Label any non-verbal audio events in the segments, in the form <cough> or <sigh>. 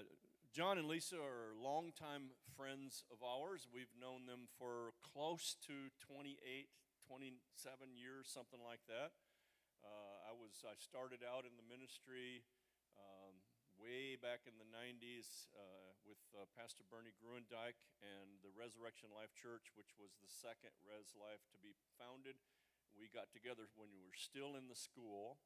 Uh, John and Lisa are longtime friends of ours. We've known them for close to 28, 27 years, something like that. Uh, I was I started out in the ministry um, way back in the 90s uh, with uh, Pastor Bernie Gruendijk and the Resurrection Life Church, which was the second RezLife to be founded. We got together when we were still in the school,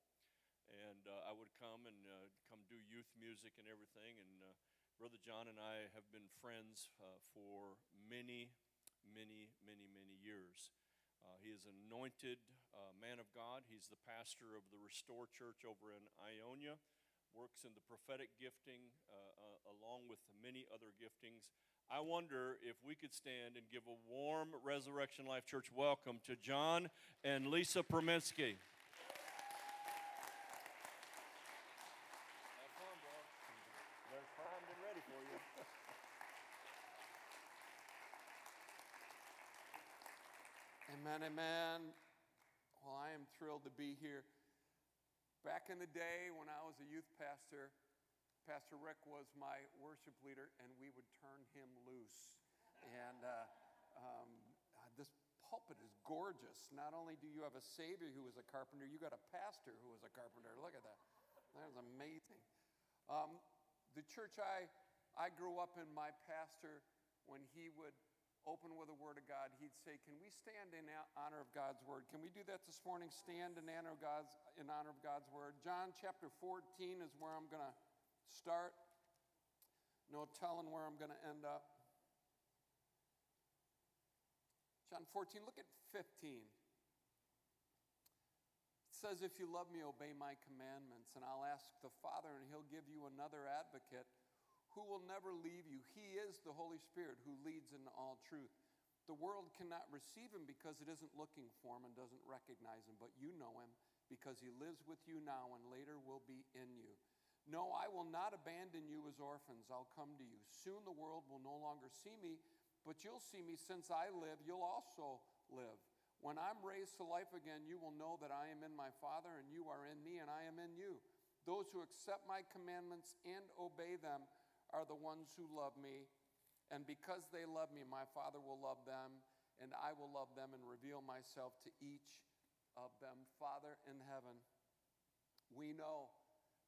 and uh, I would come and uh, come do youth music and everything. And uh, Brother John and I have been friends uh, for many, many, many, many years. Uh, he is an anointed uh, man of God. He's the pastor of the Restore Church over in Ionia, works in the prophetic gifting along with many other giftings. I wonder if we could stand and give a warm Resurrection Life Church welcome to John and Lisa Prominski. Have fun, bro. They're primed and ready for you. Amen, amen. Well, I am thrilled to be here. Back in the day when I was a youth pastor, Pastor Rick was my worship leader, and we would turn him loose. And uh, um, uh, this pulpit is gorgeous. Not only do you have a Savior who was a carpenter, you got a pastor who was a carpenter. Look at that. That is amazing. Um, the church I, I grew up in, my pastor, when he would open with a word of God, he'd say, Can we stand in honor of God's word? Can we do that this morning? Stand in honor of God's, in honor of God's word. John chapter 14 is where I'm going to start. No telling where I'm going to end up. John 14, look at 15. It says, If you love me, obey my commandments, and I'll ask the Father, and he'll give you another advocate who will never leave you. He is the Holy Spirit who leads in all truth. The world cannot receive him because it isn't looking for him and doesn't recognize him, but you know him because he lives with you now and later will be in you. No, I will not abandon you as orphans. I'll come to you. Soon the world will no longer see me, but you'll see me since I live, you'll also live. When I'm raised to life again, you will know that I am in my Father, and you are in me, and I am in you. Those who accept my commandments and obey them are the ones who love me. And because they love me, my Father will love them, and I will love them and reveal myself to each of them. Father in heaven, we know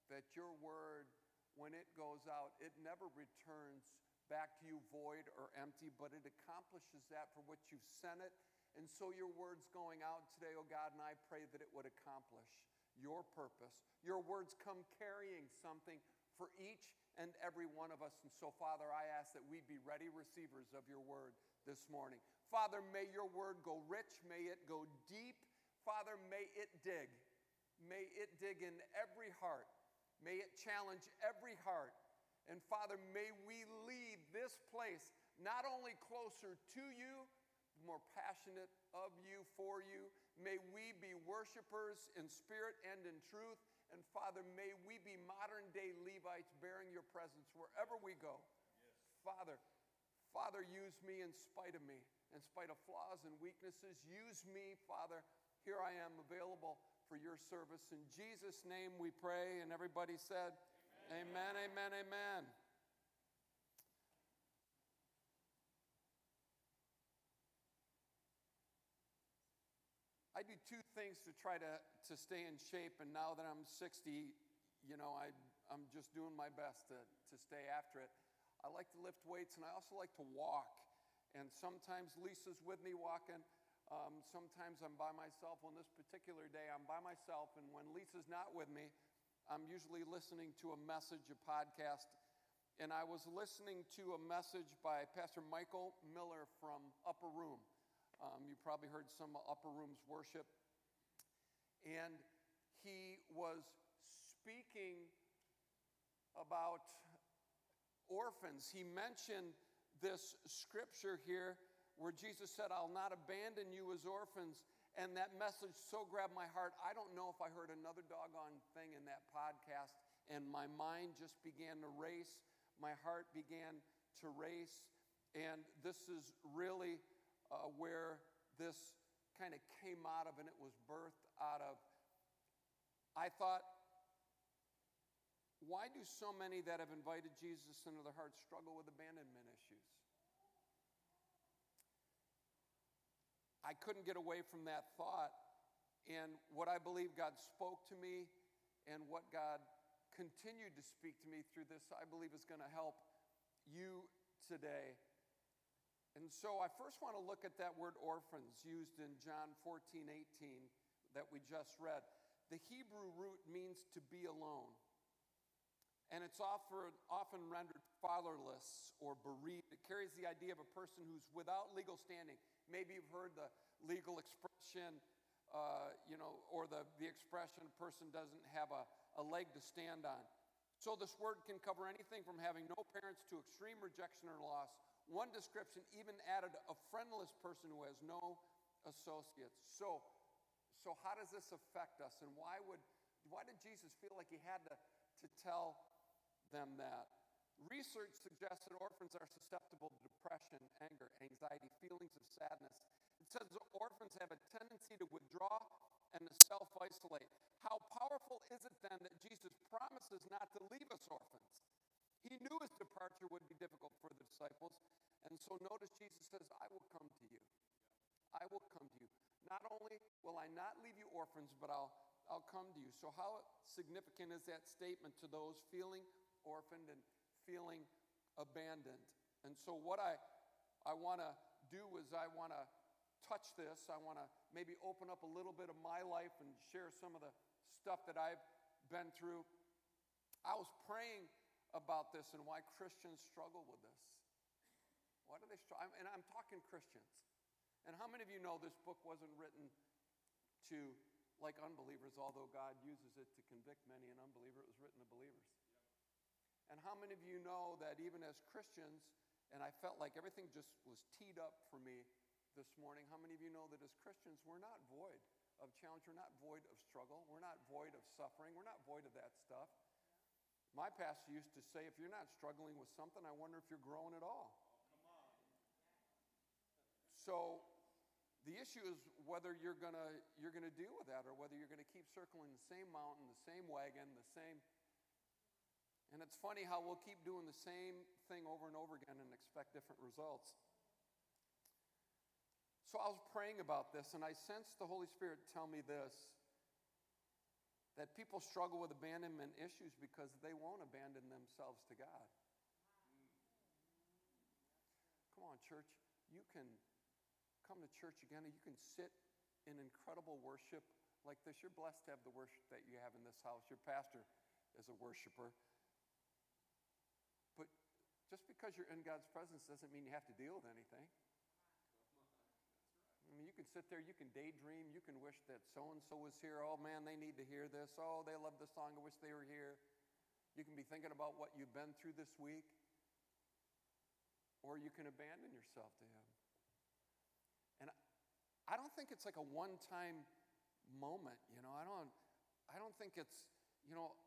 that your word, when it goes out, it never returns back to you void or empty, but it accomplishes that for what you've sent it. And so your word's going out today, oh God, and I pray that it would accomplish your purpose. Your words come carrying something for each and every one of us. And so, Father, I ask that we be ready receivers of your word this morning. Father, may your word go rich, may it go deep. Father, may it dig. May it dig in every heart. May it challenge every heart. And Father, may we leave this place not only closer to you, more passionate of you, for you. May we be worshipers in spirit and in truth. And Father, may we be modern day Levites bearing your presence wherever we go. Yes. Father, Father, use me in spite of me, in spite of flaws and weaknesses. Use me, Father. Here I am available for your service. In Jesus' name we pray. And everybody said, Amen, amen, amen. amen. I do two things to try to, to stay in shape, and now that I'm 60, you know, I, I'm just doing my best to, to stay after it. I like to lift weights, and I also like to walk. And sometimes Lisa's with me walking. Um, sometimes I'm by myself. On this particular day, I'm by myself, and when Lisa's not with me, I'm usually listening to a message, a podcast. And I was listening to a message by Pastor Michael Miller from Upper Room. Um, you probably heard some upper rooms worship. And he was speaking about orphans. He mentioned this scripture here where Jesus said, I'll not abandon you as orphans. And that message so grabbed my heart. I don't know if I heard another doggone thing in that podcast, and my mind just began to race. My heart began to race. And this is really uh, where this kind of came out of and it was birthed out of. I thought Why do so many that have invited Jesus into their hearts struggle with abandonment issues? I couldn't get away from that thought. And what I believe God spoke to me and what God continued to speak to me through this, I believe is going to help you today. And so I first want to look at that word orphans used in John 14, 18 that we just read. The Hebrew root means to be alone. And it's often, often rendered fatherless or bereaved. It carries the idea of a person who's without legal standing. Maybe you've heard the legal expression, uh, you know, or the, the expression a person doesn't have a, a leg to stand on. So this word can cover anything from having no parents to extreme rejection or loss. One description even added a friendless person who has no associates. So, so how does this affect us? And why would why did Jesus feel like he had to, to tell them that. Research suggests that orphans are susceptible to depression, anger, anxiety, feelings of sadness. It says that orphans have a tendency to withdraw and to self isolate. How powerful is it then that Jesus promises not to leave us orphans? He knew his departure would be difficult for the disciples. And so notice Jesus says, I will come to you. I will come to you. Not only will I not leave you orphans, but I'll, I'll come to you. So, how significant is that statement to those feeling orphaned and feeling abandoned. And so, what I, I want to do is, I want to touch this. I want to maybe open up a little bit of my life and share some of the stuff that I've been through. I was praying about this and why Christians struggle with this. Why do they struggle? And I'm talking Christians. And how many of you know this book wasn't written to like unbelievers, although God uses it to convict many an unbeliever? It was written to believers. And how many of you know that even as Christians, and I felt like everything just was teed up for me this morning, how many of you know that as Christians, we're not void of challenge, we're not void of struggle, we're not void of suffering, we're not void of that stuff. My pastor used to say, if you're not struggling with something, I wonder if you're growing at all. So the issue is whether you're gonna you're gonna deal with that or whether you're gonna keep circling the same mountain, the same wagon, the same and it's funny how we'll keep doing the same thing over and over again and expect different results. So I was praying about this, and I sensed the Holy Spirit tell me this that people struggle with abandonment issues because they won't abandon themselves to God. Come on, church. You can come to church again and you can sit in incredible worship like this. You're blessed to have the worship that you have in this house. Your pastor is a worshiper. But just because you're in God's presence doesn't mean you have to deal with anything. I you can sit there, you can daydream, you can wish that so and so was here. Oh man, they need to hear this. Oh, they love this song. I wish they were here. You can be thinking about what you've been through this week, or you can abandon yourself to Him. And I don't think it's like a one time moment, you know. I don't, I don't think it's, you know,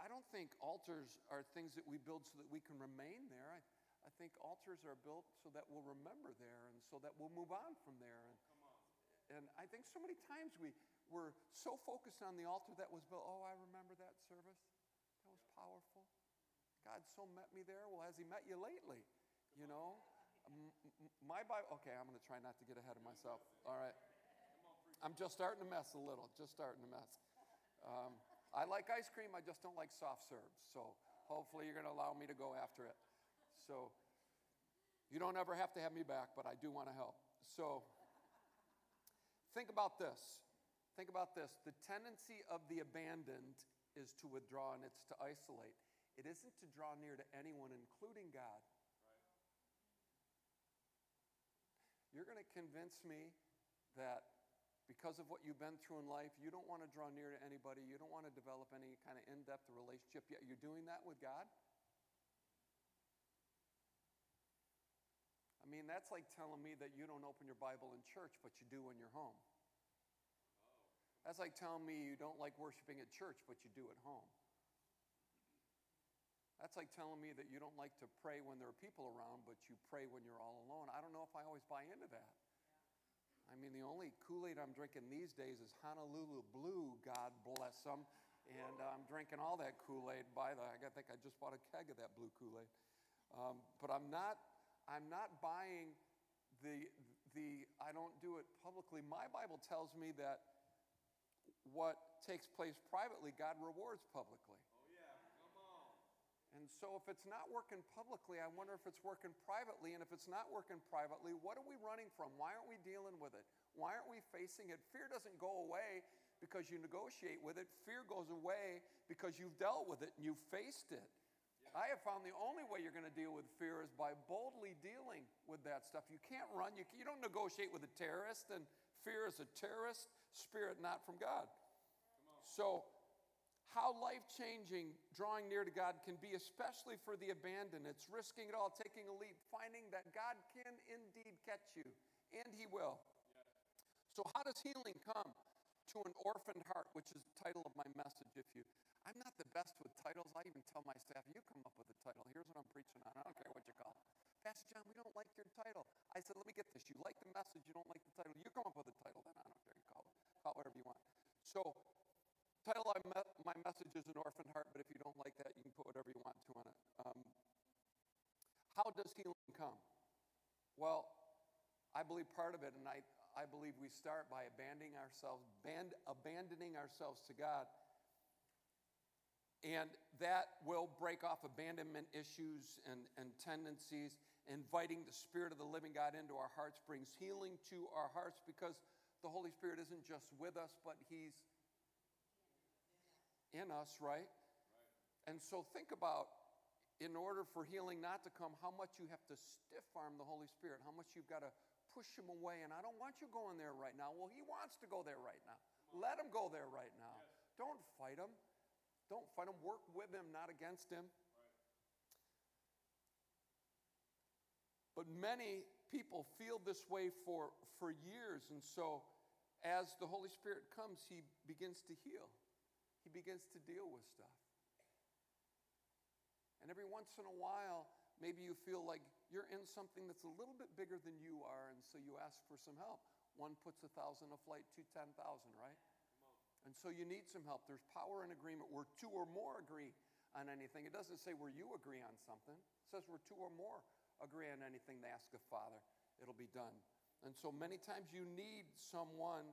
I don't think altars are things that we build so that we can remain there. I, I think altars are built so that we'll remember there and so that we'll move on from there. And, and I think so many times we, we're so focused on the altar that was built. Oh, I remember that service. That was powerful. God so met me there. Well, has He met you lately? You know? My Bible, okay, I'm going to try not to get ahead of myself. All right. I'm just starting to mess a little, just starting to mess. Um, I like ice cream, I just don't like soft serves. So hopefully you're going to allow me to go after it. So you don't ever have to have me back, but I do want to help. So think about this. Think about this. The tendency of the abandoned is to withdraw and it's to isolate. It isn't to draw near to anyone, including God. You're going to convince me that because of what you've been through in life, you don't want to draw near to anybody. You don't want to develop any kind of in depth relationship, yet you're doing that with God? Mean, that's like telling me that you don't open your Bible in church, but you do in your home. That's like telling me you don't like worshiping at church, but you do at home. That's like telling me that you don't like to pray when there are people around, but you pray when you're all alone. I don't know if I always buy into that. I mean, the only Kool Aid I'm drinking these days is Honolulu Blue, God bless them. And uh, I'm drinking all that Kool Aid. By the, way, I think I just bought a keg of that blue Kool Aid. Um, but I'm not, I'm not buying the, the, I don't do it publicly. My Bible tells me that what takes place privately, God rewards publicly. Oh, and so, if it's not working publicly, I wonder if it's working privately. And if it's not working privately, what are we running from? Why aren't we dealing with it? Why aren't we facing it? Fear doesn't go away because you negotiate with it, fear goes away because you've dealt with it and you've faced it. I have found the only way you're going to deal with fear is by boldly dealing with that stuff. You can't run, you, you don't negotiate with a terrorist, and fear is a terrorist spirit, not from God. So, how life changing drawing near to God can be, especially for the abandoned. It's risking it all, taking a leap, finding that God can indeed catch you, and He will. So, how does healing come? To an orphaned heart, which is the title of my message. If you, I'm not the best with titles. I even tell my staff, you come up with a title. Here's what I'm preaching on. I don't care what you call it. Pastor John, we don't like your title. I said, let me get this. You like the message, you don't like the title. You come up with a title, then I don't care. What you call it, call it whatever you want. So, title of my message is an orphaned heart, but if you don't like that, you can put whatever you want to on it. Um, how does healing come? Well, I believe part of it, and I, I believe we start by abandoning ourselves, band, abandoning ourselves to God. And that will break off abandonment issues and, and tendencies. Inviting the Spirit of the living God into our hearts brings healing to our hearts because the Holy Spirit isn't just with us, but He's in us, right? right? And so think about, in order for healing not to come, how much you have to stiff arm the Holy Spirit, how much you've got to push him away. And I don't want you going there right now. Well, he wants to go there right now. Let him go there right now. Yes. Don't fight him. Don't fight him. Work with him, not against him. Right. But many people feel this way for, for years. And so, as the Holy Spirit comes, he begins to heal he begins to deal with stuff. And every once in a while, maybe you feel like you're in something that's a little bit bigger than you are, and so you ask for some help. One puts a thousand a flight, two, ten thousand, right? And so you need some help. There's power in agreement where two or more agree on anything. It doesn't say where you agree on something, it says where two or more agree on anything they ask the Father, it'll be done. And so many times you need someone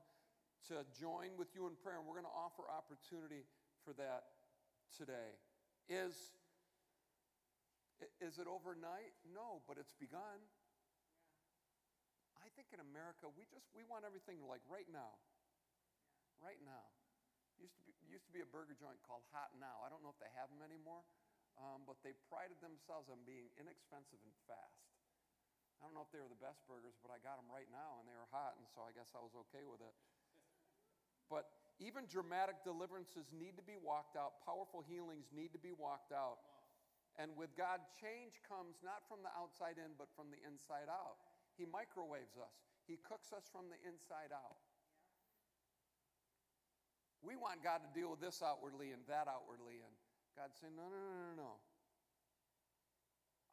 to join with you in prayer, and we're going to offer opportunity for that today. Is, is it overnight? No, but it's begun. I think in America, we just we want everything like right now. Right now. Used to be, used to be a burger joint called Hot Now. I don't know if they have them anymore, um, but they prided themselves on being inexpensive and fast. I don't know if they were the best burgers, but I got them right now and they were hot, and so I guess I was okay with it. But even dramatic deliverances need to be walked out, powerful healings need to be walked out. And with God, change comes not from the outside in, but from the inside out. He microwaves us, He cooks us from the inside out. We want God to deal with this outwardly and that outwardly, and God's saying, no, no, no, no, no.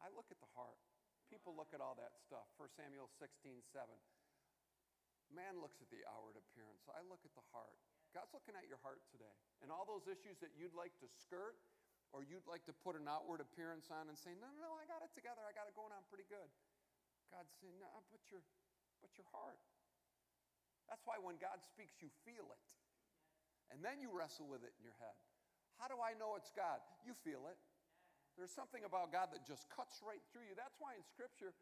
I look at the heart. People look at all that stuff. 1 Samuel 16, 7. Man looks at the outward appearance. I look at the heart. God's looking at your heart today. And all those issues that you'd like to skirt or you'd like to put an outward appearance on and say, no, no, no, I got it together. I got it going on pretty good. God's saying, no, but your, but your heart. That's why when God speaks, you feel it. And then you wrestle with it in your head. How do I know it's God? You feel it. There's something about God that just cuts right through you. That's why in Scripture,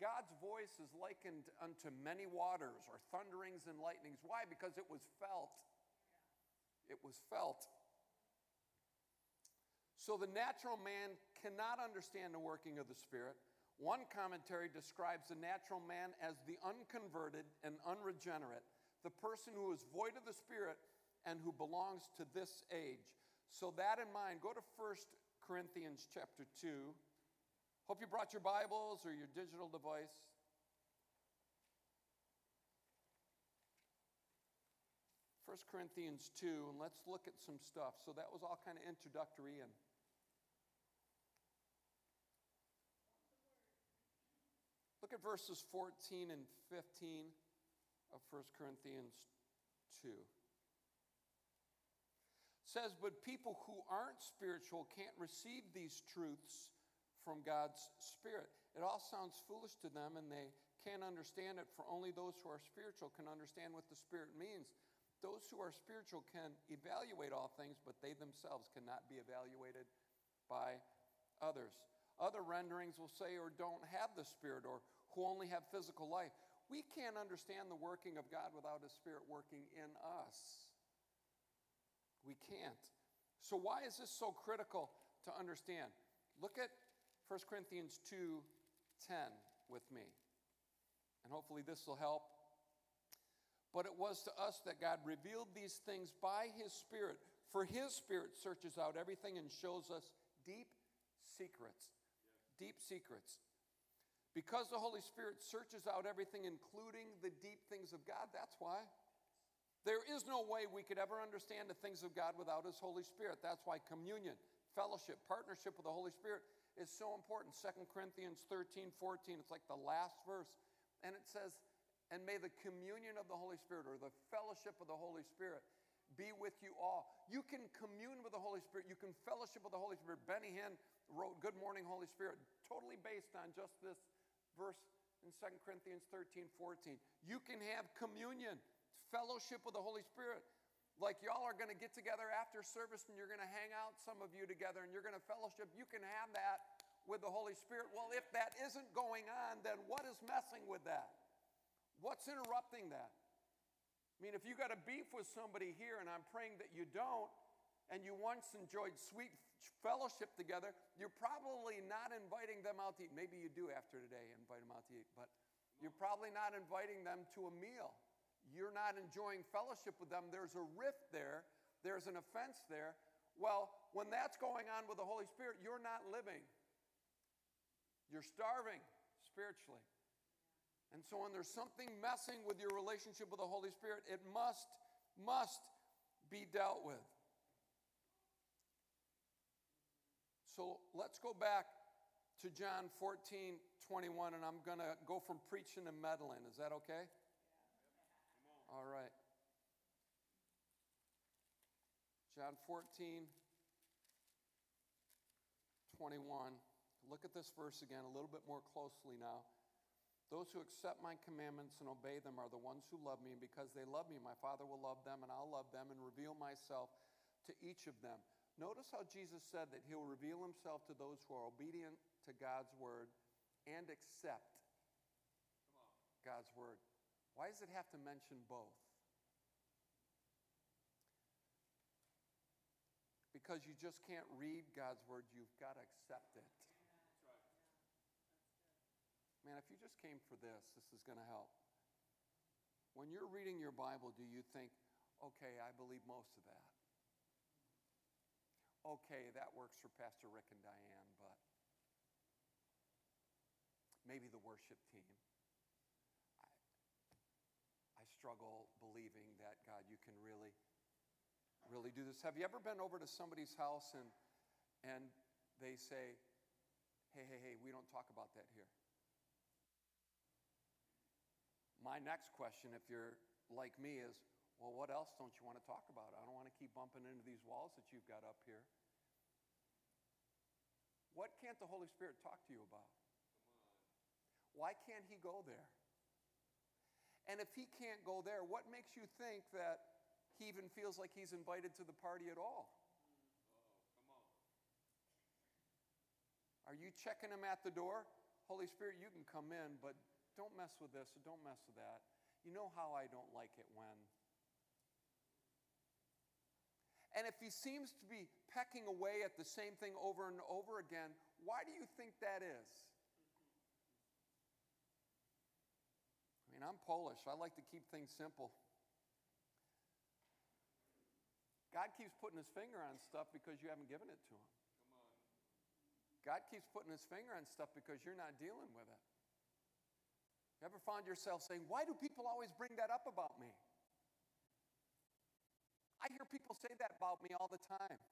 God's voice is likened unto many waters or thunderings and lightnings. Why? Because it was felt. It was felt. So the natural man cannot understand the working of the Spirit. One commentary describes the natural man as the unconverted and unregenerate, the person who is void of the Spirit and who belongs to this age. So that in mind, go to 1 Corinthians chapter 2. Hope you brought your Bibles or your digital device. First Corinthians 2, and let's look at some stuff. So that was all kind of introductory and look at verses 14 and 15 of 1 Corinthians 2. says, But people who aren't spiritual can't receive these truths from God's Spirit. It all sounds foolish to them, and they can't understand it, for only those who are spiritual can understand what the Spirit means. Those who are spiritual can evaluate all things, but they themselves cannot be evaluated by others. Other renderings will say, or don't have the Spirit, or who only have physical life. We can't understand the working of God without His Spirit working in us. We can't. So, why is this so critical to understand? Look at 1 Corinthians 2 10 with me. And hopefully, this will help but it was to us that God revealed these things by His Spirit. For His Spirit searches out everything and shows us deep secrets. Deep secrets. Because the Holy Spirit searches out everything, including the deep things of God, that's why. There is no way we could ever understand the things of God without His Holy Spirit. That's why communion, fellowship, partnership with the Holy Spirit is so important. 2 Corinthians 13, 14, it's like the last verse. And it says, and may the communion of the Holy Spirit or the fellowship of the Holy Spirit be with you all. You can commune with the Holy Spirit. You can fellowship with the Holy Spirit. Benny Hinn wrote Good Morning, Holy Spirit, totally based on just this verse in 2 Corinthians 13, 14. You can have communion, fellowship with the Holy Spirit. Like y'all are going to get together after service and you're going to hang out, some of you together, and you're going to fellowship. You can have that with the Holy Spirit. Well, if that isn't going on, then what is messing with that? What's interrupting that? I mean, if you got a beef with somebody here, and I'm praying that you don't, and you once enjoyed sweet fellowship together, you're probably not inviting them out to eat. Maybe you do after today, invite them out to eat, but you're probably not inviting them to a meal. You're not enjoying fellowship with them. There's a rift there, there's an offense there. Well, when that's going on with the Holy Spirit, you're not living. You're starving spiritually. And so when there's something messing with your relationship with the Holy Spirit, it must, must be dealt with. So let's go back to John 14, 21, and I'm going to go from preaching to meddling. Is that okay? All right. John 14, 21. Look at this verse again a little bit more closely now. Those who accept my commandments and obey them are the ones who love me, and because they love me, my Father will love them, and I'll love them and reveal myself to each of them. Notice how Jesus said that he'll reveal himself to those who are obedient to God's word and accept God's word. Why does it have to mention both? Because you just can't read God's word, you've got to accept it. Man, if you just came for this, this is going to help. When you're reading your Bible, do you think, okay, I believe most of that? Okay, that works for Pastor Rick and Diane, but maybe the worship team. I, I struggle believing that, God, you can really, really do this. Have you ever been over to somebody's house and, and they say, hey, hey, hey, we don't talk about that here? My next question, if you're like me, is well, what else don't you want to talk about? I don't want to keep bumping into these walls that you've got up here. What can't the Holy Spirit talk to you about? Why can't He go there? And if He can't go there, what makes you think that He even feels like He's invited to the party at all? Are you checking Him at the door? Holy Spirit, you can come in, but don't mess with this, or don't mess with that. You know how I don't like it when. And if he seems to be pecking away at the same thing over and over again, why do you think that is? I mean, I'm Polish. I like to keep things simple. God keeps putting his finger on stuff because you haven't given it to him. God keeps putting his finger on stuff because you're not dealing with it. You ever find yourself saying, Why do people always bring that up about me? I hear people say that about me all the time.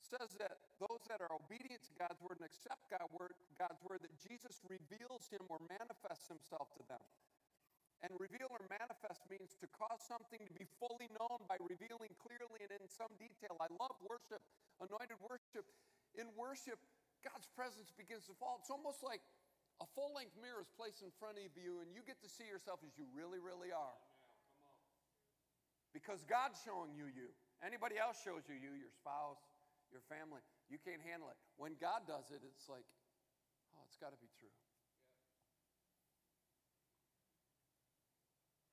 It says that those that are obedient to God's word and accept God's word, God's word, that Jesus reveals him or manifests himself to them. And reveal or manifest means to cause something to be fully known by revealing clearly and in some detail. I love worship, anointed worship. In worship, God's presence begins to fall. It's almost like a full length mirror is placed in front of you, and you get to see yourself as you really, really are. Because God's showing you you. Anybody else shows you you, your spouse, your family. You can't handle it. When God does it, it's like, oh, it's got to be true.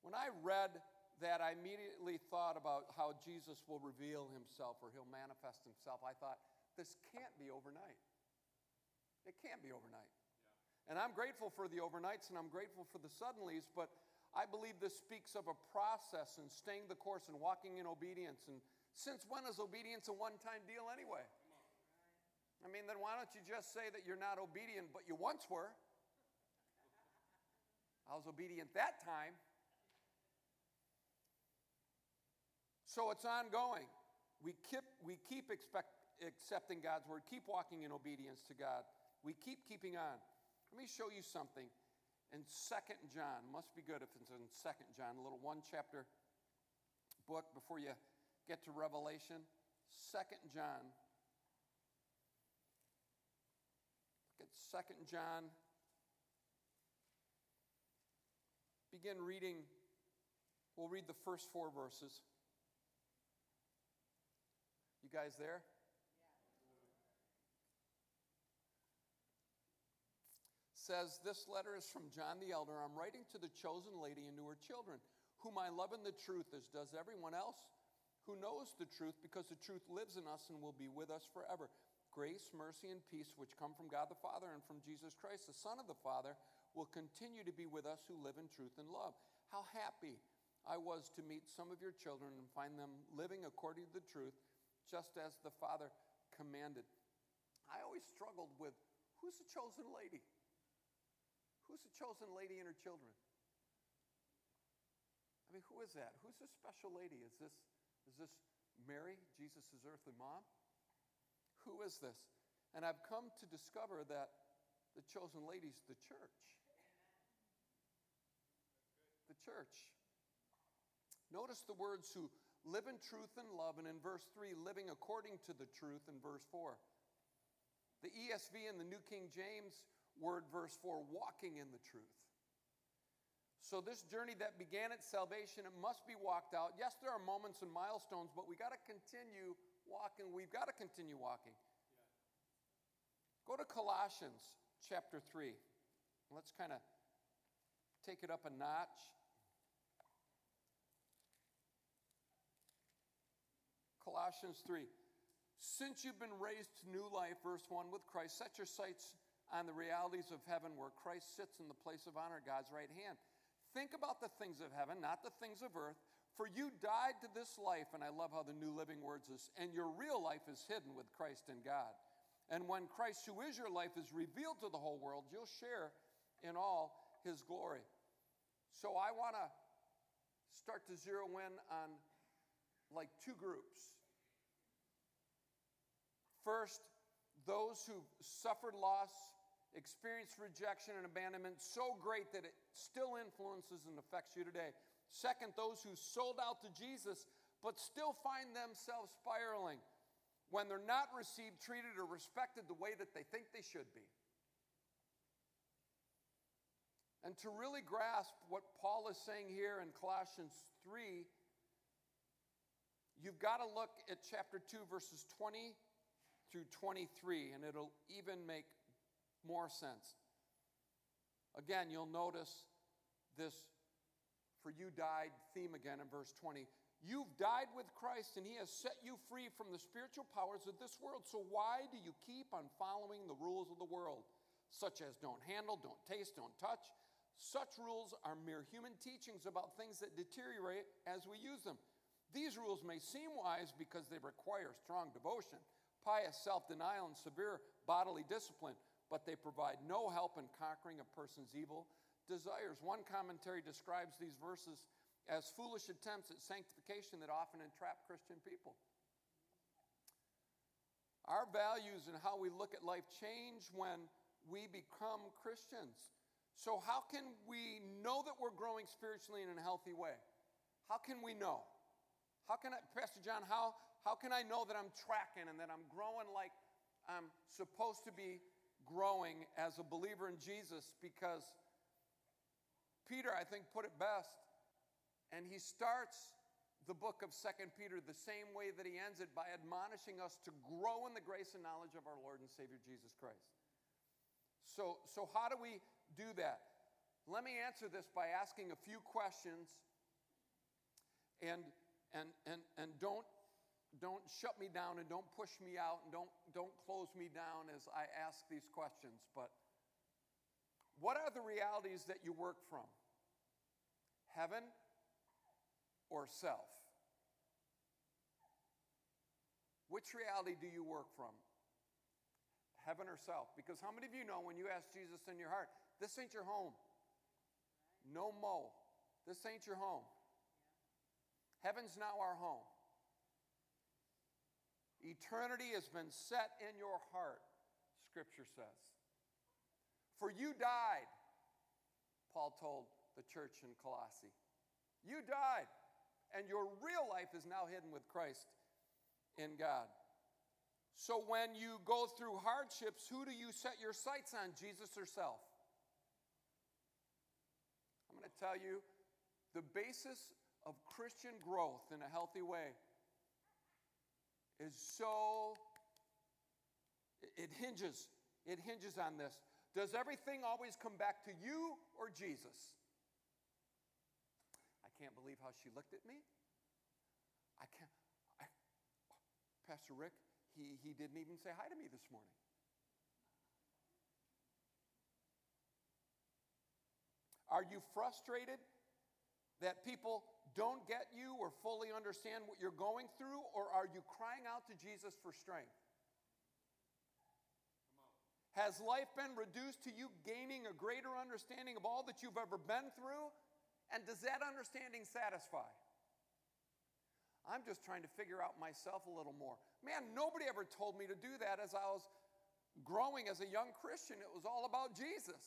When I read that, I immediately thought about how Jesus will reveal himself or he'll manifest himself. I thought, this can't be overnight. It can't be overnight. And I'm grateful for the overnights and I'm grateful for the suddenlies, but I believe this speaks of a process and staying the course and walking in obedience. And since when is obedience a one time deal anyway? I mean, then why don't you just say that you're not obedient, but you once were? I was obedient that time. So it's ongoing. We keep, we keep expect, accepting God's word, keep walking in obedience to God. We keep keeping on. Let me show you something in Second John. Must be good if it's in Second John, a little one chapter book before you get to Revelation. Second John. Look at Second John. Begin reading. We'll read the first four verses. You guys there? Says, This letter is from John the Elder. I'm writing to the chosen lady and to her children, whom I love in the truth, as does everyone else who knows the truth, because the truth lives in us and will be with us forever. Grace, mercy, and peace, which come from God the Father and from Jesus Christ, the Son of the Father, will continue to be with us who live in truth and love. How happy I was to meet some of your children and find them living according to the truth just as the Father commanded. I always struggled with who's the chosen lady? Who's the chosen lady and her children? I mean, who is that? Who's this special lady? Is this, is this Mary, Jesus' earthly mom? Who is this? And I've come to discover that the chosen lady's the church. The church. Notice the words who live in truth and love, and in verse 3, living according to the truth in verse 4. The ESV and the New King James word, verse 4, walking in the truth. So, this journey that began at salvation, it must be walked out. Yes, there are moments and milestones, but we got to continue walking. We've got to continue walking. Go to Colossians chapter 3. Let's kind of take it up a notch. Colossians 3. Since you've been raised to new life, verse 1, with Christ, set your sights on the realities of heaven where Christ sits in the place of honor, God's right hand. Think about the things of heaven, not the things of earth. For you died to this life, and I love how the New Living Words is, and your real life is hidden with Christ in God. And when Christ, who is your life, is revealed to the whole world, you'll share in all his glory. So I want to start to zero in on like two groups. First, those who suffered loss, experienced rejection and abandonment so great that it still influences and affects you today. Second, those who sold out to Jesus but still find themselves spiraling when they're not received, treated, or respected the way that they think they should be. And to really grasp what Paul is saying here in Colossians 3, you've got to look at chapter 2, verses 20 through 23, and it'll even make more sense. Again, you'll notice this for you died theme again in verse 20. You've died with Christ, and He has set you free from the spiritual powers of this world. So, why do you keep on following the rules of the world, such as don't handle, don't taste, don't touch? Such rules are mere human teachings about things that deteriorate as we use them. These rules may seem wise because they require strong devotion pious self denial, and severe bodily discipline, but they provide no help in conquering a person's evil desires. One commentary describes these verses as foolish attempts at sanctification that often entrap Christian people. Our values and how we look at life change when we become Christians. So, how can we know that we're growing spiritually in a healthy way? How can we know? How can I, Pastor John, how, how can I know that I'm tracking and that I'm growing like I'm supposed to be growing as a believer in Jesus? Because Peter, I think, put it best. And he starts the book of Second Peter the same way that he ends it by admonishing us to grow in the grace and knowledge of our Lord and Savior Jesus Christ. So, so how do we do that? Let me answer this by asking a few questions and, and, and, and don't, don't shut me down and don't push me out and don't, don't close me down as I ask these questions. But what are the realities that you work from? Heaven or self? Which reality do you work from? Heaven or self? Because how many of you know when you ask Jesus in your heart, this ain't your home? No mo. This ain't your home. Heaven's now our home. Eternity has been set in your heart, Scripture says. For you died, Paul told the church in Colossae. You died, and your real life is now hidden with Christ in God. So when you go through hardships, who do you set your sights on, Jesus or self? I'm going to tell you the basis of Christian growth in a healthy way is so it hinges it hinges on this. Does everything always come back to you or jesus? I can't believe how she looked at me. I can't I, pastor rick he, he didn't even say hi to me this morning. Are you frustrated that people don't get you or fully understand what you're going through, or are you crying out to Jesus for strength? Has life been reduced to you gaining a greater understanding of all that you've ever been through? And does that understanding satisfy? I'm just trying to figure out myself a little more. Man, nobody ever told me to do that as I was growing as a young Christian. It was all about Jesus.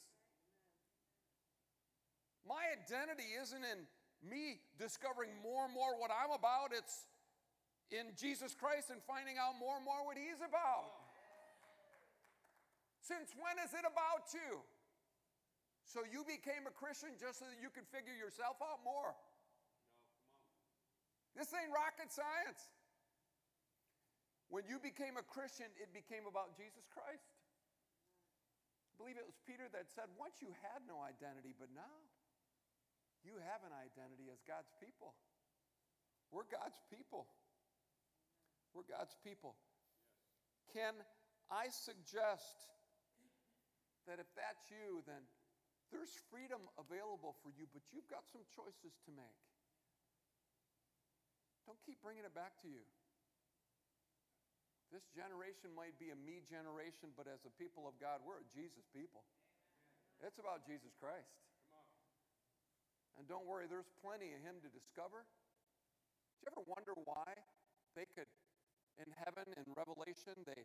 My identity isn't in me discovering more and more what I'm about. It's in Jesus Christ and finding out more and more what He's about. Since when is it about you? So you became a Christian just so that you could figure yourself out more. This ain't rocket science. When you became a Christian, it became about Jesus Christ. I believe it was Peter that said, Once you had no identity, but now you have an identity as God's people. We're God's people. We're God's people. Can I suggest that if that's you, then there's freedom available for you, but you've got some choices to make. Don't keep bringing it back to you. This generation might be a me generation, but as a people of God, we're a Jesus people. It's about Jesus Christ. And don't worry, there's plenty of Him to discover. Do you ever wonder why they could, in heaven, in Revelation, they,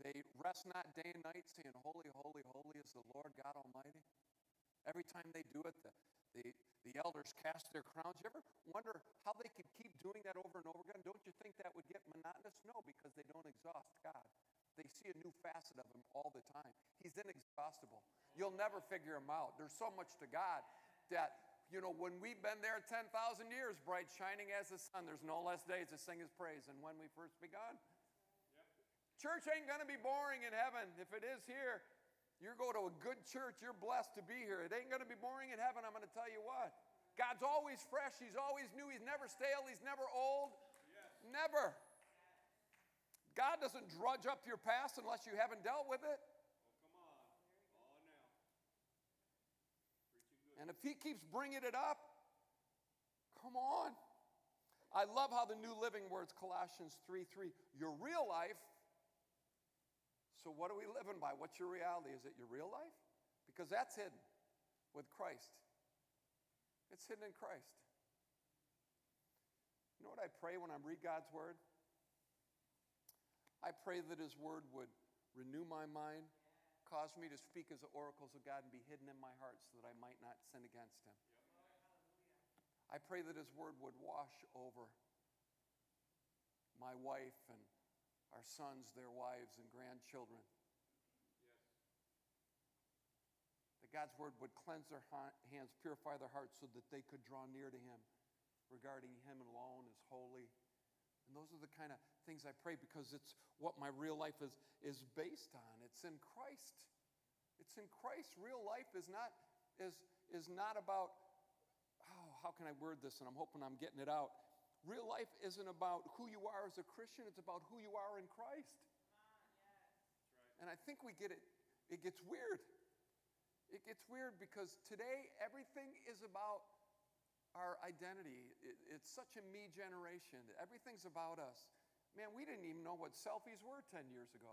they rest not day and night, saying, Holy, holy, holy is the Lord God Almighty? Every time they do it, the, the, the elders cast their crowns. You ever wonder how they could keep doing that over and over again? Don't you think that would get monotonous? No, because they don't exhaust God. They see a new facet of Him all the time. He's inexhaustible. You'll never figure Him out. There's so much to God that you know, when we've been there 10,000 years, bright shining as the sun, there's no less days to sing his praise than when we first begun. Yep. Church ain't going to be boring in heaven. If it is here, you go to a good church, you're blessed to be here. It ain't going to be boring in heaven, I'm going to tell you what. God's always fresh, He's always new, He's never stale, He's never old. Yes. Never. God doesn't drudge up your past unless you haven't dealt with it. And if he keeps bringing it up, come on. I love how the New Living words, Colossians 3 3, your real life. So, what are we living by? What's your reality? Is it your real life? Because that's hidden with Christ. It's hidden in Christ. You know what I pray when I read God's word? I pray that His word would renew my mind, Cause me to speak as the oracles of God and be hidden in my heart so that I might not sin against him. I pray that his word would wash over my wife and our sons, their wives, and grandchildren. That God's word would cleanse their ha- hands, purify their hearts so that they could draw near to him, regarding him alone as holy. And those are the kind of things I pray because it's what my real life is, is based on. It's in Christ. It's in Christ. Real life is not, is, is not about, oh, how can I word this? And I'm hoping I'm getting it out. Real life isn't about who you are as a Christian, it's about who you are in Christ. And I think we get it, it gets weird. It gets weird because today everything is about our identity. It, it's such a me generation. Everything's about us. Man, we didn't even know what selfies were 10 years ago.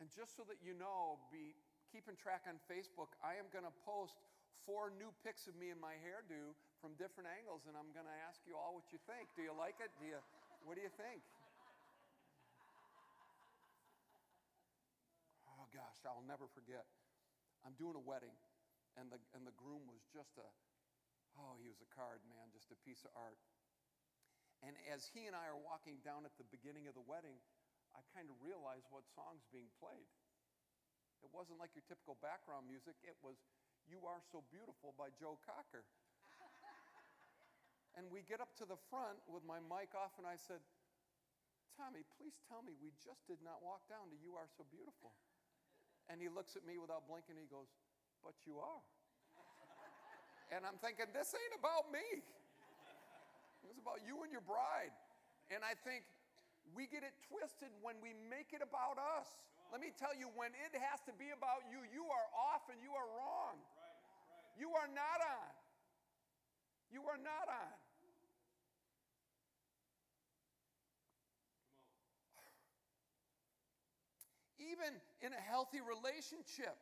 And just so that you know, be keeping track on Facebook, I am going to post four new pics of me and my hairdo from different angles, and I'm going to ask you all what you think. Do you like it? Do you, what do you think? Oh gosh, I'll never forget. I'm doing a wedding, and the, and the groom was just a, oh, he was a card, man, just a piece of art. And as he and I are walking down at the beginning of the wedding, I kind of realized what song's being played. It wasn't like your typical background music, it was You Are So Beautiful by Joe Cocker. and we get up to the front with my mic off, and I said, Tommy, please tell me we just did not walk down to You Are So Beautiful. And he looks at me without blinking, he goes, But you are. And I'm thinking, This ain't about me. It's about you and your bride. And I think, we get it twisted when we make it about us. Let me tell you, when it has to be about you, you are off and you are wrong. You are not on. You are not on. Even in a healthy relationship,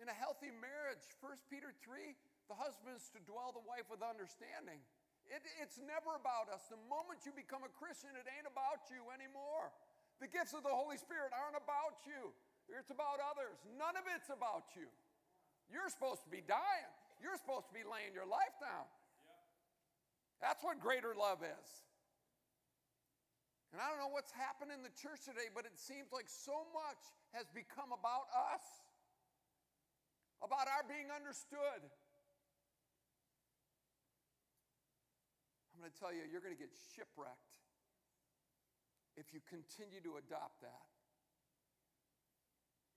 in a healthy marriage, 1 Peter 3, the husband is to dwell the wife with understanding. It, it's never about us. The moment you become a Christian, it ain't about you anymore. The gifts of the Holy Spirit aren't about you, it's about others. None of it's about you. You're supposed to be dying, you're supposed to be laying your life down. That's what greater love is. And I don't know what's happened in the church today, but it seems like so much has become about us, about our being understood. Going to tell you, you're going to get shipwrecked if you continue to adopt that.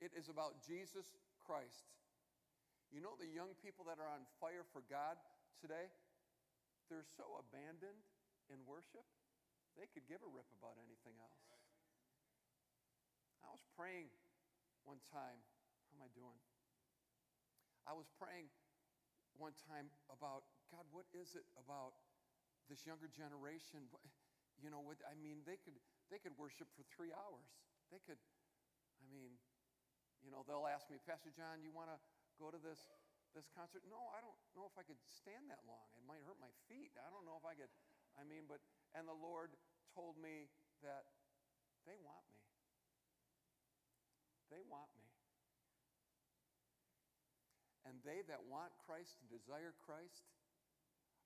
It is about Jesus Christ. You know, the young people that are on fire for God today, they're so abandoned in worship, they could give a rip about anything else. I was praying one time. How am I doing? I was praying one time about God, what is it about this younger generation? You know, what, I mean, they could they could worship for three hours. They could, I mean, you know, they'll ask me, Pastor John, you want to go to this this concert? No, I don't know if I could stand that long. It might hurt my feet. I don't know if I could. I mean, but and the Lord told me that they want me. They want me. And they that want Christ and desire Christ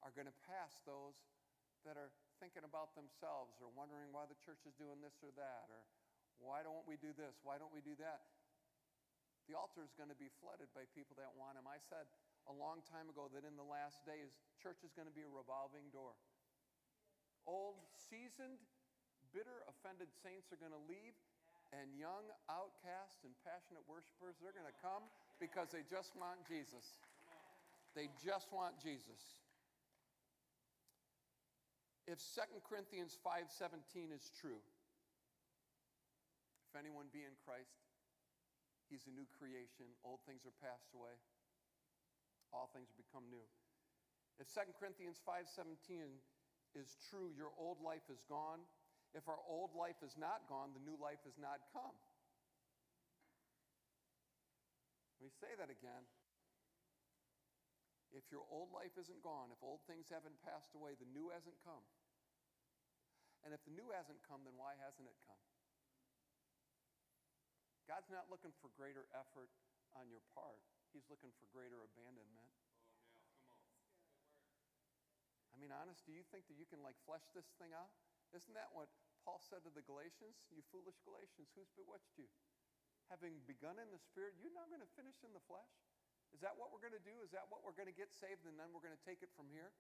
are going to pass those that are thinking about themselves or wondering why the church is doing this or that or why don't we do this? Why don't we do that? The altar is going to be flooded by people that want him. I said a long time ago that in the last days, church is going to be a revolving door. Old, seasoned, bitter, offended saints are going to leave, and young, outcasts, and passionate worshipers, they're going to come because they just want Jesus. They just want Jesus. If 2 Corinthians 5:17 is true, if anyone be in Christ, he's a new creation. Old things are passed away. All things have become new. If 2 Corinthians 5:17 is true, your old life is gone. If our old life is not gone, the new life has not come. Let me say that again. If your old life isn't gone, if old things haven't passed away, the new hasn't come. And if the new hasn't come, then why hasn't it come? God's not looking for greater effort on your part, He's looking for greater abandonment. I mean, honest, do you think that you can like flesh this thing out? Isn't that what Paul said to the Galatians? You foolish Galatians, who's bewitched you? Having begun in the Spirit, you're not going to finish in the flesh? Is that what we're going to do? Is that what we're going to get saved and then we're going to take it from here?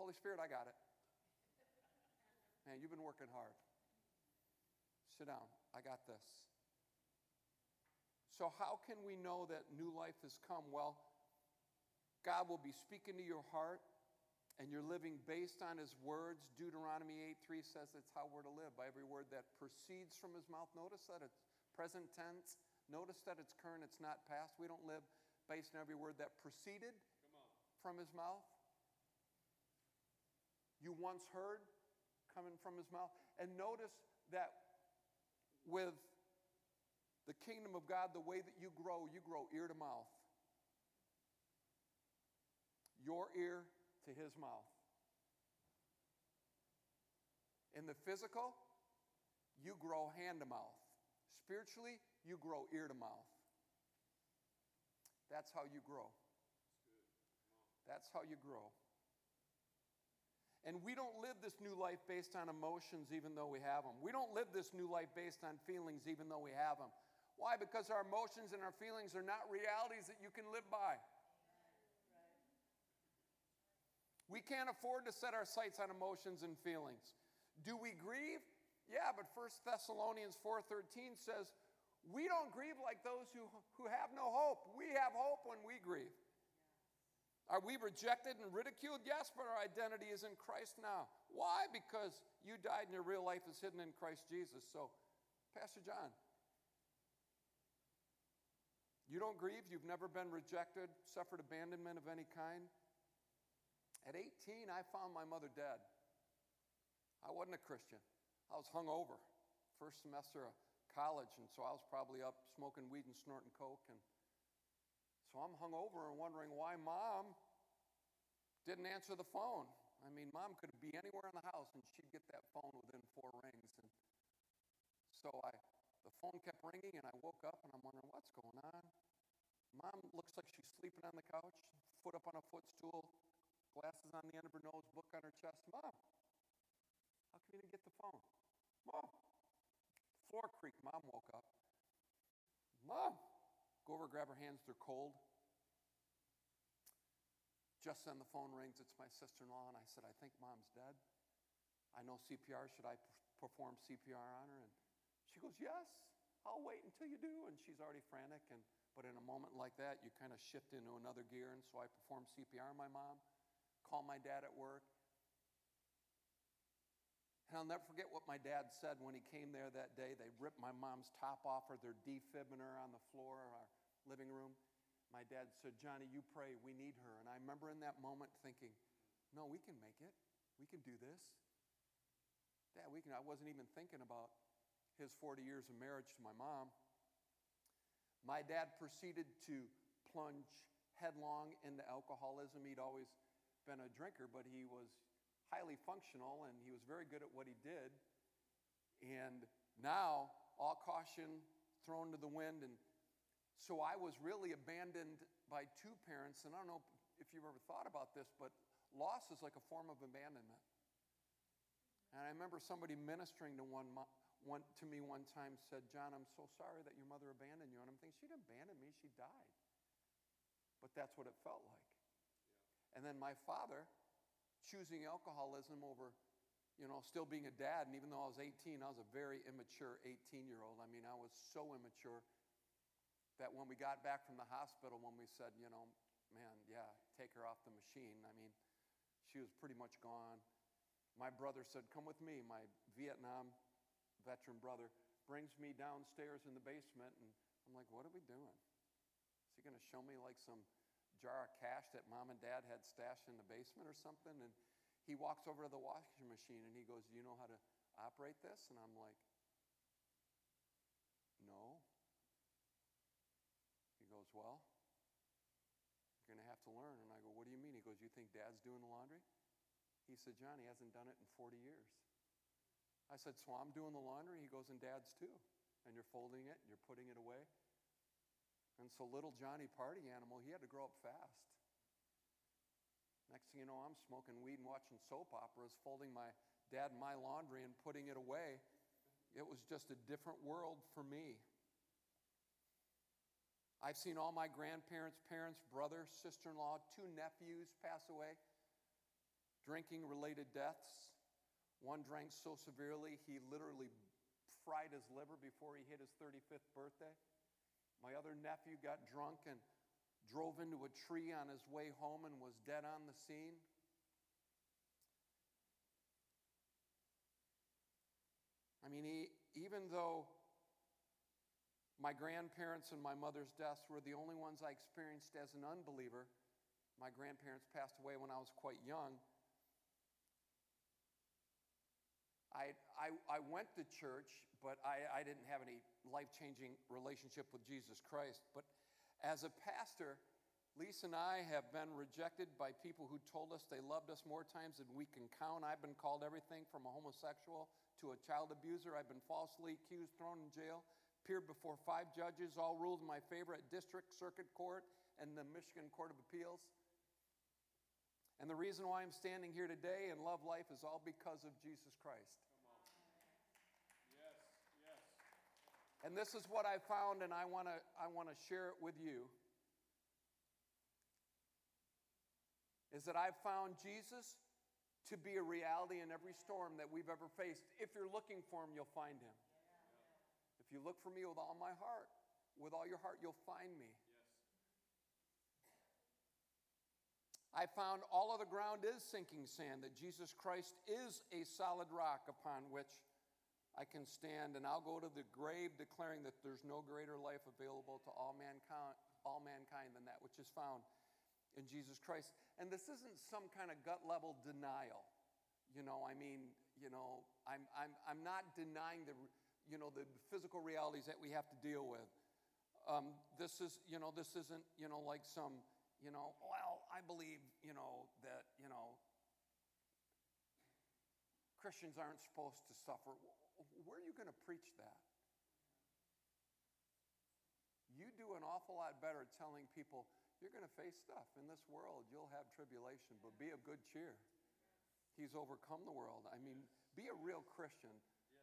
Holy Spirit, I got it. Man, you've been working hard. Sit down. I got this. So, how can we know that new life has come? Well, God will be speaking to your heart and you're living based on his words. Deuteronomy 8 3 says it's how we're to live by every word that proceeds from his mouth. Notice that it's present tense. Notice that it's current, it's not past. We don't live based on every word that proceeded from his mouth. You once heard coming from his mouth. And notice that with the kingdom of God, the way that you grow, you grow ear to mouth. Your ear to his mouth. In the physical, you grow hand to mouth. Spiritually, you grow ear to mouth. That's how you grow. That's how you grow. And we don't live this new life based on emotions, even though we have them. We don't live this new life based on feelings, even though we have them. Why? Because our emotions and our feelings are not realities that you can live by. We can't afford to set our sights on emotions and feelings. Do we grieve? Yeah, but 1 Thessalonians 4:13 says, "We don't grieve like those who, who have no hope. We have hope when we grieve." Are we rejected and ridiculed? Yes, but our identity is in Christ now. Why? Because you died and your real life is hidden in Christ Jesus. So, Pastor John, you don't grieve, you've never been rejected, suffered abandonment of any kind. At 18, I found my mother dead. I wasn't a Christian. I was hungover. First semester of college, and so I was probably up smoking weed and snorting coke and so I'm hung over and wondering why mom didn't answer the phone. I mean, mom could be anywhere in the house and she'd get that phone within four rings. And so I, the phone kept ringing and I woke up and I'm wondering what's going on. Mom looks like she's sleeping on the couch, foot up on a footstool, glasses on the end of her nose, book on her chest. Mom, how come you didn't get the phone? Mom, floor creak. Mom woke up. Mom, Go over, grab her hands, they're cold. Just then the phone rings, it's my sister in law, and I said, I think mom's dead. I know CPR, should I perform CPR on her? And she goes, Yes, I'll wait until you do. And she's already frantic. And, but in a moment like that, you kind of shift into another gear. And so I perform CPR on my mom, call my dad at work. And I'll never forget what my dad said when he came there that day. They ripped my mom's top off her, they're defibbing her on the floor of our living room. My dad said, Johnny, you pray, we need her. And I remember in that moment thinking, no, we can make it. We can do this. Dad, we can. I wasn't even thinking about his 40 years of marriage to my mom. My dad proceeded to plunge headlong into alcoholism. He'd always been a drinker, but he was highly functional and he was very good at what he did. And now, all caution thrown to the wind. And so I was really abandoned by two parents. And I don't know if you've ever thought about this, but loss is like a form of abandonment. And I remember somebody ministering to one, one to me one time said, John, I'm so sorry that your mother abandoned you. And I'm thinking, she didn't abandon me, she died. But that's what it felt like. Yeah. And then my father, choosing alcoholism over, you know, still being a dad. And even though I was 18, I was a very immature 18 year old. I mean, I was so immature that when we got back from the hospital, when we said, you know, man, yeah, take her off the machine, I mean, she was pretty much gone. My brother said, Come with me. My Vietnam veteran brother brings me downstairs in the basement, and I'm like, What are we doing? Is he going to show me like some jar of cash that mom and dad had stashed in the basement or something. And he walks over to the washing machine and he goes, Do you know how to operate this? And I'm like, No. He goes, Well, you're going to have to learn. And I go, What do you mean? He goes, You think dad's doing the laundry? He said, John, he hasn't done it in 40 years. I said, So I'm doing the laundry? He goes, And dad's too. and you're folding it and you're putting it away. And so little Johnny Party Animal, he had to grow up fast. Next thing you know, I'm smoking weed and watching soap operas, folding my dad my laundry and putting it away. It was just a different world for me. I've seen all my grandparents, parents, brother, sister in law, two nephews pass away, drinking related deaths. One drank so severely he literally fried his liver before he hit his 35th birthday. My other nephew got drunk and drove into a tree on his way home and was dead on the scene. I mean, he, even though my grandparents and my mother's deaths were the only ones I experienced as an unbeliever, my grandparents passed away when I was quite young. I, I, I went to church, but I, I didn't have any life changing relationship with Jesus Christ. But as a pastor, Lisa and I have been rejected by people who told us they loved us more times than we can count. I've been called everything from a homosexual to a child abuser. I've been falsely accused, thrown in jail, appeared before five judges, all ruled in my favor at District Circuit Court and the Michigan Court of Appeals. And the reason why I'm standing here today and love life is all because of Jesus Christ. Yes, yes. And this is what I found, and I want to I want to share it with you. Is that I've found Jesus to be a reality in every storm that we've ever faced. If you're looking for him, you'll find him. If you look for me with all my heart, with all your heart, you'll find me. I found all of the ground is sinking sand, that Jesus Christ is a solid rock upon which I can stand, and I'll go to the grave declaring that there's no greater life available to all mankind, all mankind than that which is found in Jesus Christ. And this isn't some kind of gut level denial. You know, I mean, you know, I'm, I'm, I'm not denying the, you know, the physical realities that we have to deal with. Um, this is, you know, this isn't, you know, like some, you know, I believe, you know, that, you know, Christians aren't supposed to suffer. Where are you going to preach that? You do an awful lot better telling people you're going to face stuff in this world. You'll have tribulation, but be of good cheer. He's overcome the world. I mean, be a real Christian.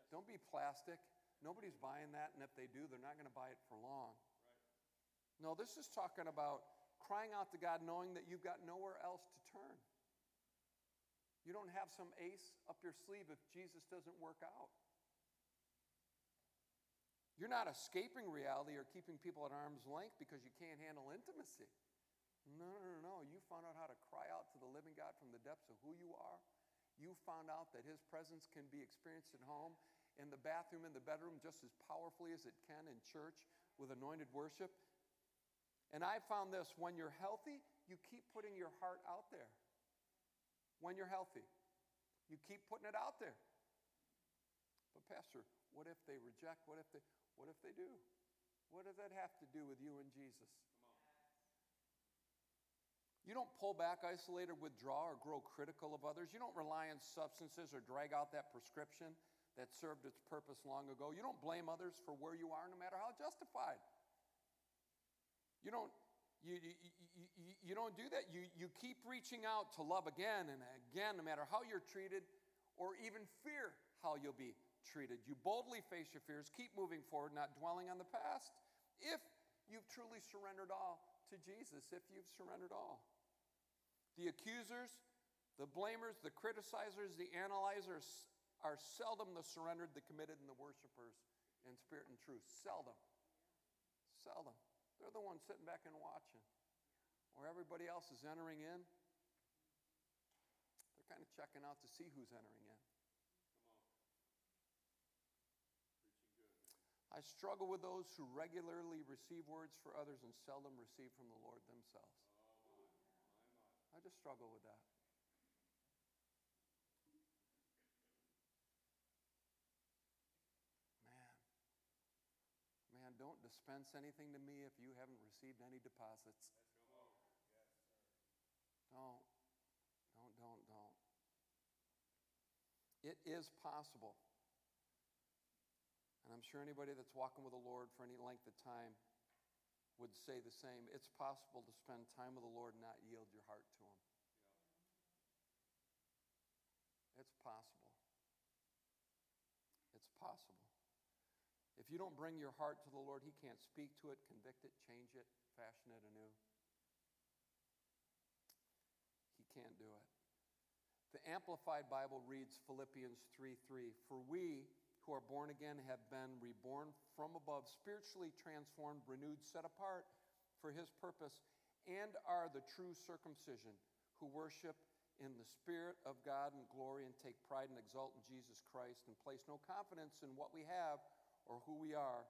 Don't be plastic. Nobody's buying that, and if they do, they're not going to buy it for long. No, this is talking about crying out to God knowing that you've got nowhere else to turn. You don't have some ace up your sleeve if Jesus doesn't work out. You're not escaping reality or keeping people at arm's length because you can't handle intimacy. No, no, no, no. You found out how to cry out to the living God from the depths of who you are. You found out that His presence can be experienced at home, in the bathroom, in the bedroom, just as powerfully as it can in church with anointed worship. And I found this when you're healthy, you keep putting your heart out there. When you're healthy, you keep putting it out there. But, Pastor, what if they reject? What if they, what if they do? What does that have to do with you and Jesus? You don't pull back, isolate, or withdraw, or grow critical of others. You don't rely on substances or drag out that prescription that served its purpose long ago. You don't blame others for where you are, no matter how justified. You don't, you, you, you, you, don't do that. You, you keep reaching out to love again and again, no matter how you're treated or even fear how you'll be treated. You boldly face your fears, keep moving forward, not dwelling on the past. If you've truly surrendered all to Jesus, if you've surrendered all. The accusers, the blamers, the criticizers, the analyzers are seldom the surrendered, the committed, and the worshipers in spirit and truth. Seldom. Seldom. They're the ones sitting back and watching. Where everybody else is entering in, they're kind of checking out to see who's entering in. I struggle with those who regularly receive words for others and seldom receive from the Lord themselves. I just struggle with that. Don't dispense anything to me if you haven't received any deposits. Don't, don't, don't, don't. It is possible. And I'm sure anybody that's walking with the Lord for any length of time would say the same. It's possible to spend time with the Lord and not yield your heart to Him. It's possible. It's possible. If you don't bring your heart to the Lord, He can't speak to it, convict it, change it, fashion it anew. He can't do it. The Amplified Bible reads Philippians 3 3. For we who are born again have been reborn from above, spiritually transformed, renewed, set apart for His purpose, and are the true circumcision who worship in the Spirit of God and glory and take pride and exult in Jesus Christ and place no confidence in what we have or who we are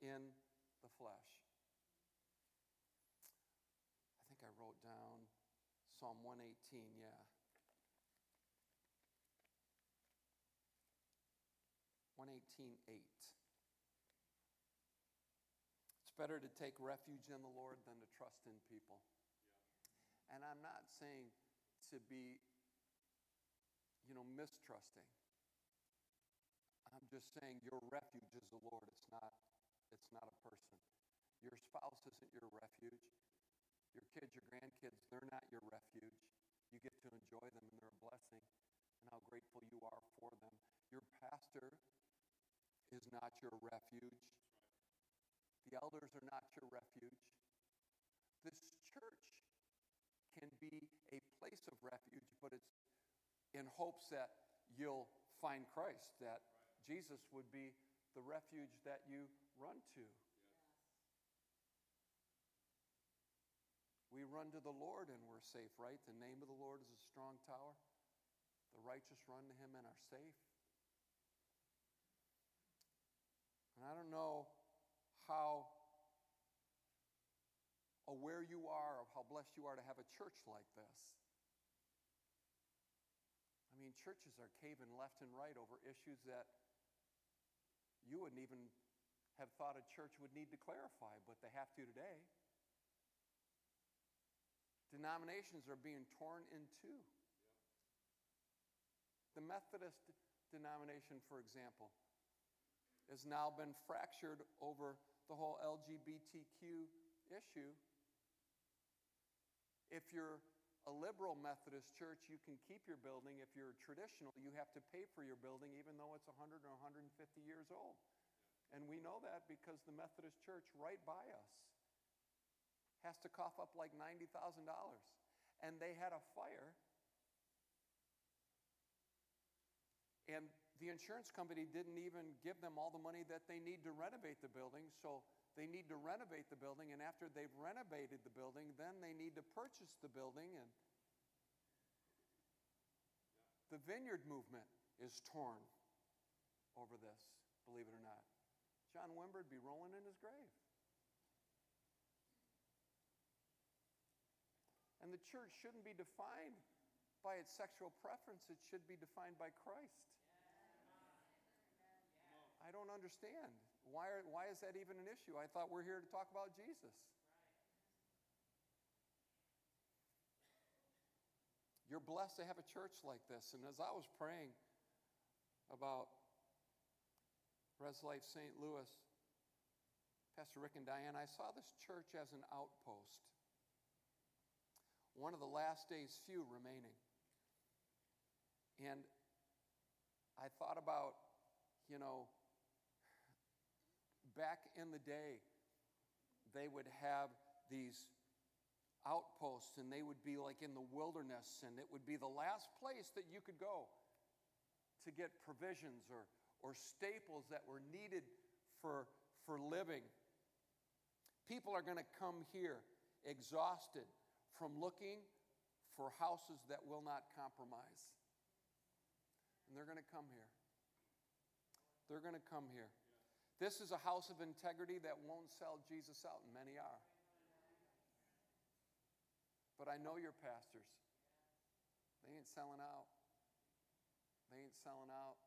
in the flesh. I think I wrote down Psalm 118, yeah. 118, 8. It's better to take refuge in the Lord than to trust in people. And I'm not saying to be, you know, mistrusting. Just saying your refuge is the Lord. It's not, it's not a person. Your spouse isn't your refuge. Your kids, your grandkids, they're not your refuge. You get to enjoy them and they're a blessing and how grateful you are for them. Your pastor is not your refuge. The elders are not your refuge. This church can be a place of refuge, but it's in hopes that you'll find Christ, that Jesus would be the refuge that you run to. We run to the Lord and we're safe, right? The name of the Lord is a strong tower. The righteous run to him and are safe. And I don't know how aware you are of how blessed you are to have a church like this. I mean, churches are caving left and right over issues that you wouldn't even have thought a church would need to clarify, but they have to today. Denominations are being torn in two. The Methodist denomination, for example, has now been fractured over the whole LGBTQ issue. If you're a liberal Methodist church, you can keep your building. If you're traditional, you have to pay for your building, even though it's 100 or 150 years old. And we know that because the Methodist church right by us has to cough up like $90,000. And they had a fire. And the insurance company didn't even give them all the money that they need to renovate the building. So they need to renovate the building. And after they've renovated the building, then they need to purchase the building. And the vineyard movement is torn over this, believe it or not. John Wimber would be rolling in his grave. And the church shouldn't be defined by its sexual preference, it should be defined by Christ. I don't understand. Why, are, why is that even an issue? I thought we're here to talk about Jesus. You're blessed to have a church like this. And as I was praying about RezLife St. Louis, Pastor Rick and Diane, I saw this church as an outpost. One of the last days few remaining. And I thought about, you know, back in the day, they would have these outposts and they would be like in the wilderness and it would be the last place that you could go to get provisions or, or staples that were needed for, for living. People are going to come here exhausted from looking for houses that will not compromise. And they're going to come here. They're going to come here. This is a house of integrity that won't sell Jesus out, and many are. But I know your pastors. They ain't selling out. They ain't selling out.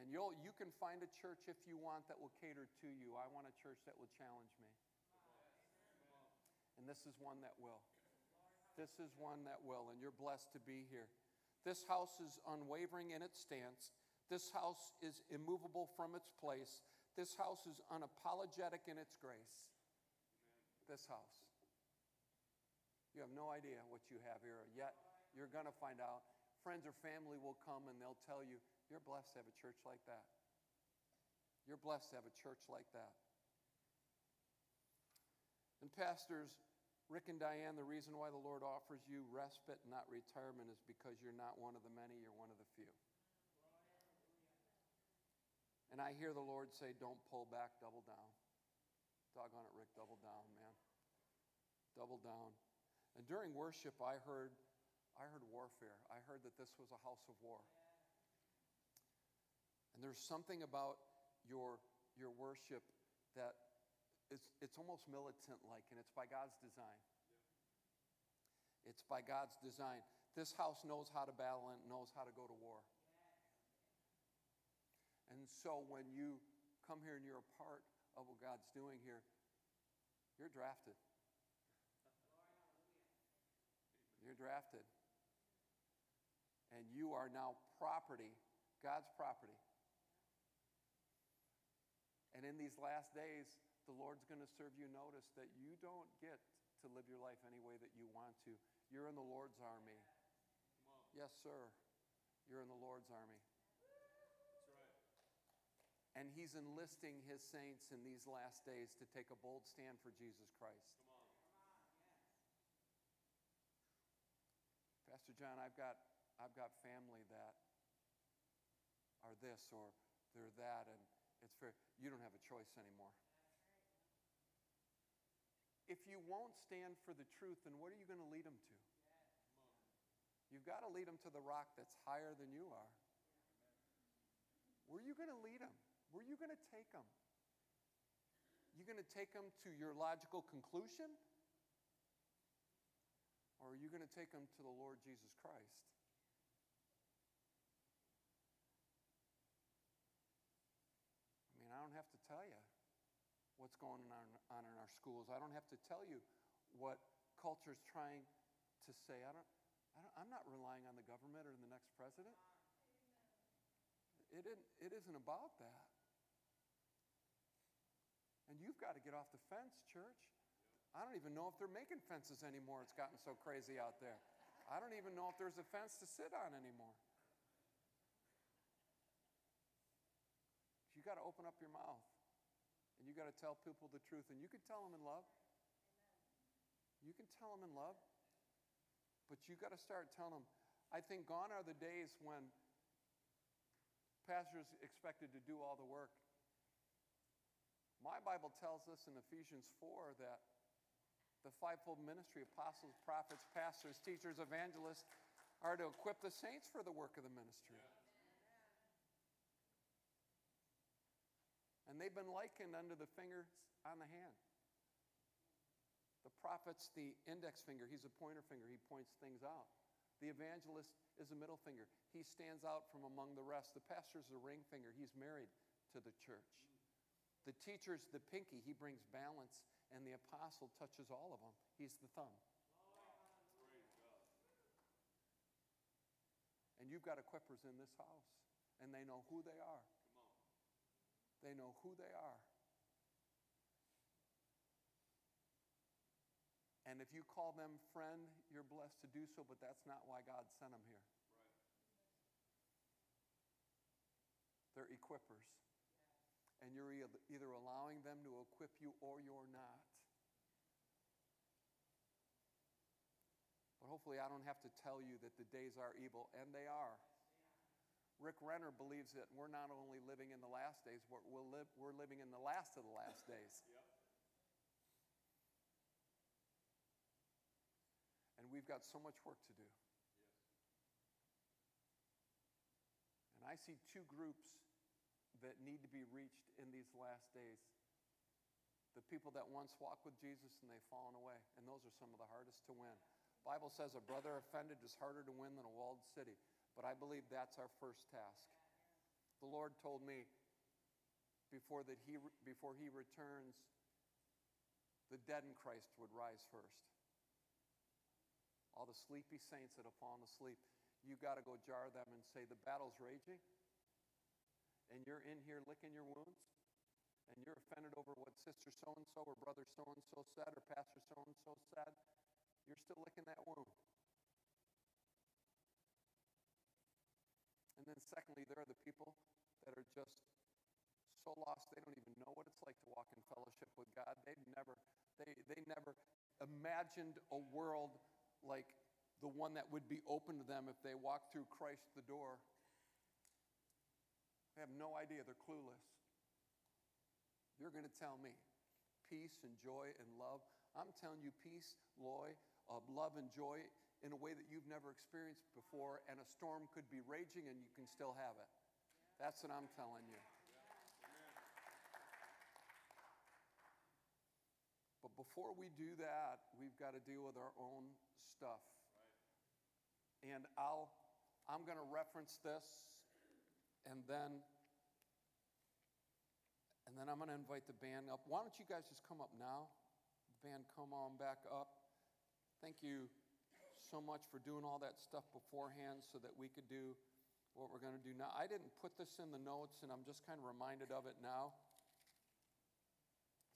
And you'll, you can find a church if you want that will cater to you. I want a church that will challenge me. And this is one that will. This is one that will, and you're blessed to be here. This house is unwavering in its stance. This house is immovable from its place. This house is unapologetic in its grace. This house. You have no idea what you have here, yet you're going to find out. Friends or family will come and they'll tell you, You're blessed to have a church like that. You're blessed to have a church like that. And, pastors, Rick and Diane, the reason why the Lord offers you respite, not retirement, is because you're not one of the many, you're one of the few. And I hear the Lord say, Don't pull back, double down. Doggone it, Rick, double down, man. Double down. And during worship, I heard, I heard warfare. I heard that this was a house of war. And there's something about your, your worship that it's, it's almost militant like, and it's by God's design. It's by God's design. This house knows how to battle and knows how to go to war. And so when you come here and you're a part of what God's doing here, you're drafted. You're drafted. And you are now property, God's property. And in these last days, the Lord's going to serve you notice that you don't get to live your life any way that you want to. You're in the Lord's army. Yes, sir. You're in the Lord's army. And he's enlisting his saints in these last days to take a bold stand for Jesus Christ. Pastor John, I've got, I've got family that are this or they're that, and it's fair. You don't have a choice anymore. If you won't stand for the truth, then what are you going to lead them to? You've got to lead them to the rock that's higher than you are. Where are you going to lead them? Where are you going to take them? You going to take them to your logical conclusion? Or are you going to take them to the Lord Jesus Christ? I mean, I don't have to tell you what's going on in our schools. I don't have to tell you what culture is trying to say. I don't, I am not relying on the government or the next president. It isn't, it isn't about that. And you've got to get off the fence, church. I don't even know if they're making fences anymore. It's gotten so crazy out there. I don't even know if there's a fence to sit on anymore. You got to open up your mouth and you got to tell people the truth. And you can tell them in love. You can tell them in love. But you got to start telling them. I think gone are the days when pastors expected to do all the work. My Bible tells us in Ephesians 4 that the fivefold ministry apostles, prophets, pastors, teachers, evangelists are to equip the saints for the work of the ministry. And they've been likened under the fingers on the hand. The prophet's the index finger, he's a pointer finger, he points things out. The evangelist is a middle finger, he stands out from among the rest. The pastor's a ring finger, he's married to the church. The teacher's the pinky, he brings balance, and the apostle touches all of them. He's the thumb. And you've got equippers in this house, and they know who they are. They know who they are. And if you call them friend, you're blessed to do so, but that's not why God sent them here. They're equippers and you're either allowing them to equip you or you're not. But hopefully, I don't have to tell you that the days are evil, and they are. Rick Renner believes that we're not only living in the last days, but we're, li- we're living in the last of the last days. <laughs> Yep. And we've got so much work to do. Yes. And I see two groups that need to be reached in these last days. The people that once walked with Jesus and they've fallen away, and those are some of the hardest to win. Bible says a brother offended is harder to win than a walled city, but I believe that's our first task. The Lord told me before that he before he returns the dead in Christ would rise first. All the sleepy saints that have fallen asleep, you got to go jar them and say the battle's raging and you're in here licking your wounds, and you're offended over what sister so and so or brother so and so said or pastor so and so said, you're still licking that wound. And then, secondly, there are the people that are just so lost they don't even know what it's like to walk in fellowship with God. They've never, they, they never imagined a world like the one that would be open to them if they walked through Christ the door. They have no idea, they're clueless. You're going to tell me peace and joy and love. I'm telling you peace, joy, uh, love and joy in a way that you've never experienced before, and a storm could be raging and you can still have it. That's what I'm telling you. But before we do that, we've got to deal with our own stuff. And I'll, I'm going to reference this, and then, and then I'm going to invite the band up. Why don't you guys just come up now? Band, come on back up. Thank you so much for doing all that stuff beforehand so that we could do what we're going to do now. I didn't put this in the notes, and I'm just kind of reminded of it now.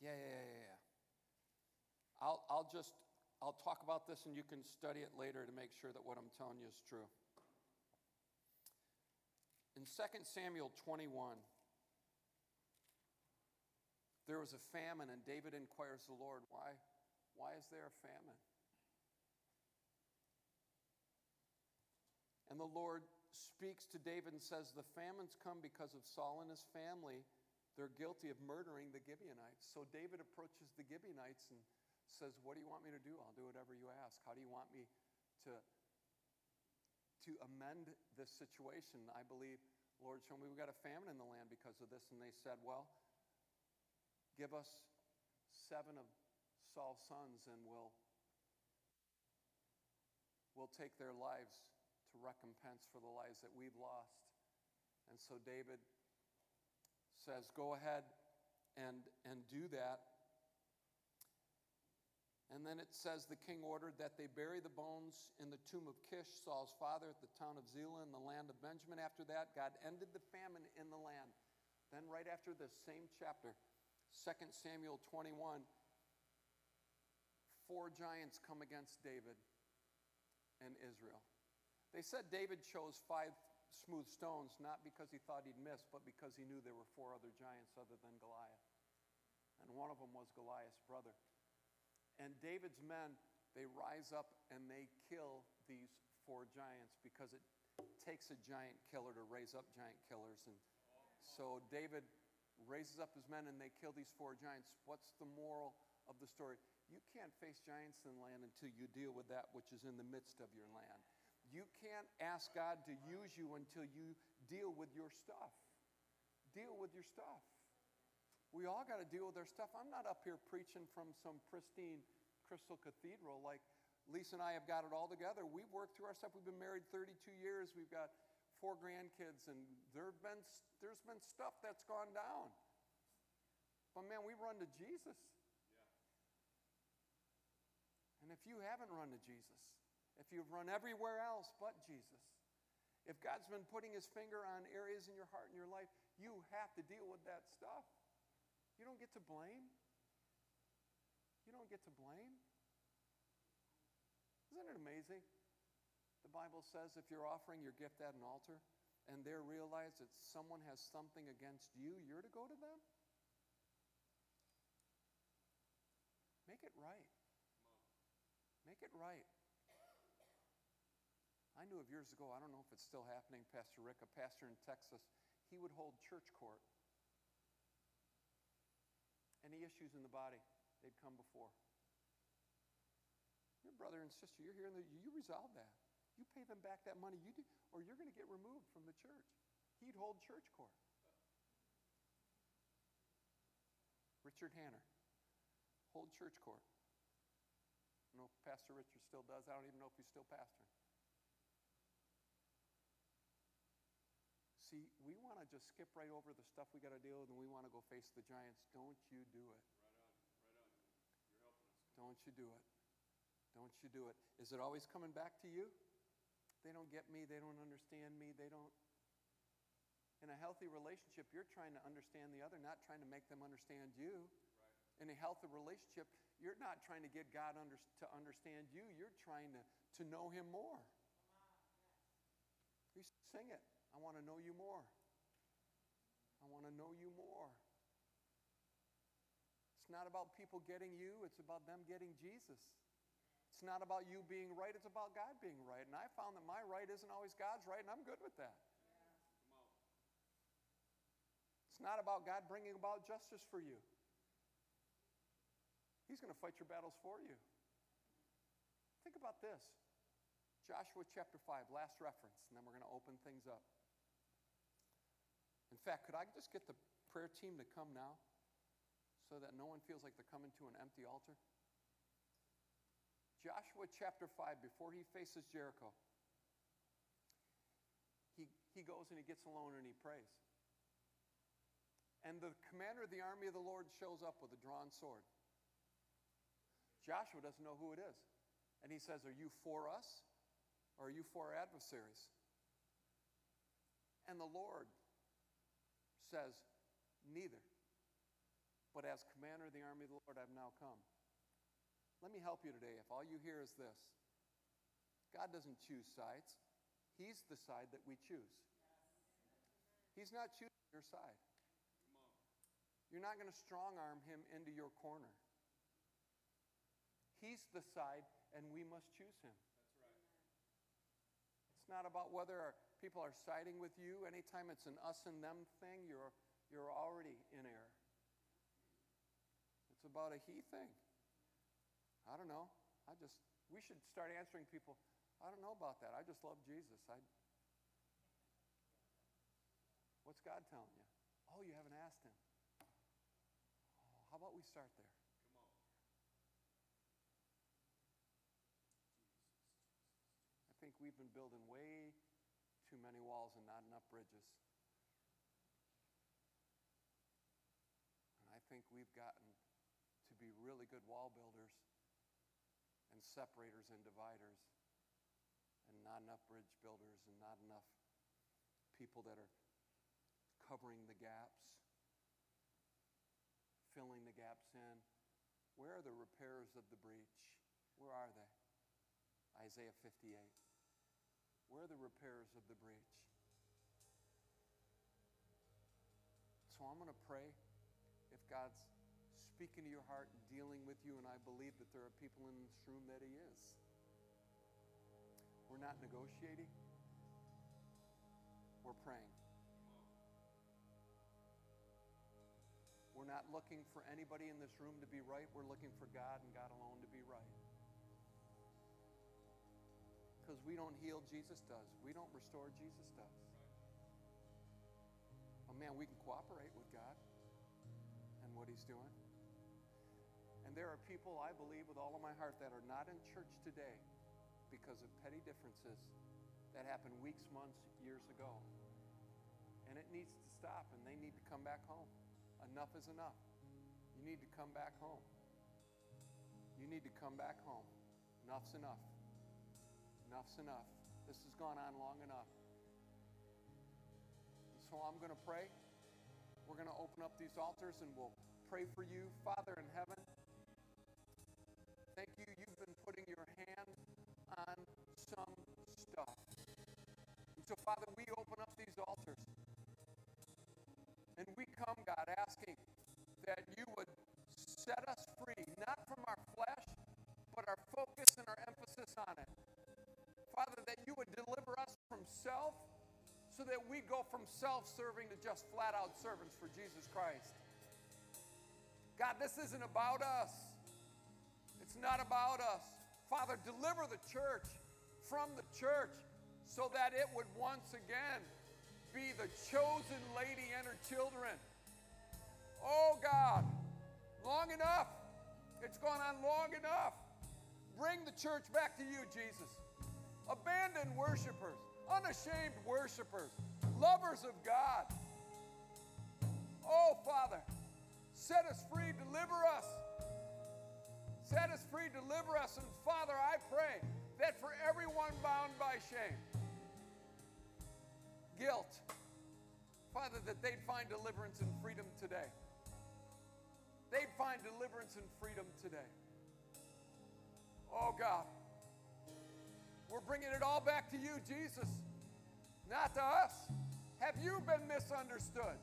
Yeah, yeah, yeah, yeah. I'll, I'll just, I'll talk about this and you can study it later to make sure that what I'm telling you is true. In 2 Samuel 21, there was a famine, and David inquires the Lord, why, why is there a famine? And the Lord speaks to David and says, The famine's come because of Saul and his family. They're guilty of murdering the Gibeonites. So David approaches the Gibeonites and says, What do you want me to do? I'll do whatever you ask. How do you want me to, to amend this situation? I believe, Lord, show me we've got a famine in the land because of this. And they said, Well, give us seven of Saul's sons and we'll, we'll take their lives to recompense for the lives that we've lost. And so David says, Go ahead and, and do that. And then it says the king ordered that they bury the bones in the tomb of Kish, Saul's father, at the town of Zelah in the land of Benjamin. After that, God ended the famine in the land. Then, right after this same chapter, 2 Samuel 21, four giants come against David and Israel. They said David chose five smooth stones not because he thought he'd miss, but because he knew there were four other giants other than Goliath. And one of them was Goliath's brother. And David's men, they rise up and they kill these four giants because it takes a giant killer to raise up giant killers. And so David raises up his men and they kill these four giants. What's the moral of the story? You can't face giants in land until you deal with that which is in the midst of your land. You can't ask God to use you until you deal with your stuff. Deal with your stuff. We all got to deal with our stuff. I'm not up here preaching from some pristine crystal cathedral like Lisa and I have got it all together. We've worked through our stuff. We've been married 32 years. We've got four grandkids, and there have been, there's been stuff that's gone down. But man, we run to Jesus. And if you haven't run to Jesus, if you've run everywhere else but Jesus, if God's been putting his finger on areas in your heart and your life, you have to deal with that stuff. You don't get to blame. You don't get to blame. Isn't it amazing? The Bible says if you're offering your gift at an altar and they realize that someone has something against you, you're to go to them? Make it right. Make it right. I knew of years ago, I don't know if it's still happening, Pastor Rick, a pastor in Texas, he would hold church court any issues in the body, they'd come before. Your brother and sister, you're here, and you resolve that. You pay them back that money, you do, or you're going to get removed from the church. He'd hold church court. Richard Hanner, hold church court. I don't know if Pastor Richard still does. I don't even know if he's still pastoring. See, we want to just skip right over the stuff we got to deal with and we want to go face the giants. Don't you do it. Right right. Don't you do it. Don't you do it. Is it always coming back to you? They don't get me. They don't understand me. They don't. In a healthy relationship, you're trying to understand the other, not trying to make them understand you. In a healthy relationship, you're not trying to get God under, to understand you, you're trying to, to know Him more. We sing it. I want to know you more. I want to know you more. It's not about people getting you, it's about them getting Jesus. It's not about you being right, it's about God being right. And I found that my right isn't always God's right, and I'm good with that. It's not about God bringing about justice for you. He's going to fight your battles for you. Think about this Joshua chapter 5, last reference, and then we're going to open things up. In fact, could I just get the prayer team to come now so that no one feels like they're coming to an empty altar? Joshua chapter 5, before he faces Jericho, he, he goes and he gets alone and he prays. And the commander of the army of the Lord shows up with a drawn sword. Joshua doesn't know who it is. And he says, Are you for us or are you for our adversaries? And the Lord says, Neither. But as commander of the army of the Lord, I've now come. Let me help you today. If all you hear is this God doesn't choose sides, He's the side that we choose. He's not choosing your side. You're not going to strong arm him into your corner. He's the side, and we must choose him. It's not about whether people are siding with you. Anytime it's an us and them thing, you're, you're already in error. It's about a he thing. I don't know. I just, we should start answering people. I don't know about that. I just love Jesus. I, what's God telling you? Oh, you haven't asked him. Oh, how about we start there? I think we've been building way too many walls and not enough bridges. And I think we've gotten to be really good wall builders and separators and dividers, and not enough bridge builders and not enough people that are covering the gaps filling the gaps in. Where are the repairers of the breach? Where are they? Isaiah 58. Where are the repairers of the breach? So I'm going to pray if God's speaking to your heart and dealing with you, and I believe that there are people in this room that He is. We're not negotiating, we're praying. We're not looking for anybody in this room to be right. We're looking for God and God alone to be right. Because we don't heal, Jesus does. We don't restore, Jesus does. Oh man, we can cooperate with God and what He's doing. And there are people, I believe, with all of my heart, that are not in church today because of petty differences that happened weeks, months, years ago. And it needs to stop, and they need to come back home. Enough is enough. You need to come back home. You need to come back home. Enough's enough. Enough's enough. This has gone on long enough. And so I'm going to pray. We're going to open up these altars and we'll pray for you. Father in heaven, thank you. You've been putting your hand on some stuff. And so, Father, we open up these altars. And we come, God, asking that you would set us free, not from our flesh, but our focus and our emphasis on it. Father, that you would deliver us from self so that we go from self serving to just flat out servants for Jesus Christ. God, this isn't about us. It's not about us. Father, deliver the church from the church so that it would once again be the chosen lady and her children. Oh God, long enough. It's gone on long enough. Bring the church back to you, Jesus. Abandoned worshipers, unashamed worshipers, lovers of God. Oh, Father, set us free, deliver us. Set us free, deliver us. And Father, I pray that for everyone bound by shame, guilt. Father, that they'd find deliverance and freedom today. They'd find deliverance and freedom today. Oh God, we're bringing it all back to you, Jesus, not to us. Have you been misunderstood?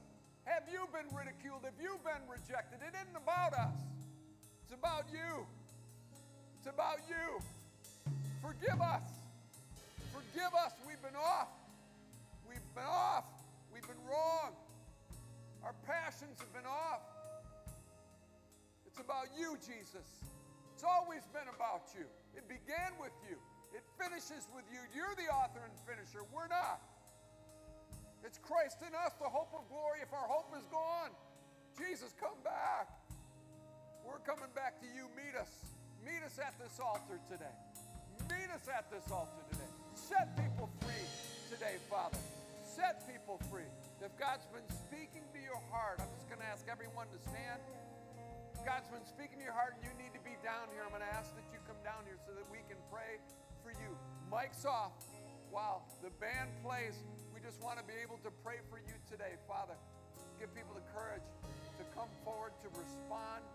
Have you been ridiculed? Have you been rejected? It isn't about us, it's about you. It's about you. Forgive us. Forgive us. We've been off. We've been off. We've been wrong. Our passions have been off. It's about you, Jesus. It's always been about you. It began with you, it finishes with you. You're the author and finisher. We're not. It's Christ in us, the hope of glory. If our hope is gone, Jesus, come back. We're coming back to you. Meet us. Meet us at this altar today. Meet us at this altar today. Set people free today, Father. Set people free. If God's been speaking to your heart, I'm just going to ask everyone to stand. If God's been speaking to your heart and you need to be down here, I'm going to ask that you come down here so that we can pray for you. Mike's off while the band plays. We just want to be able to pray for you today, Father. Give people the courage to come forward to respond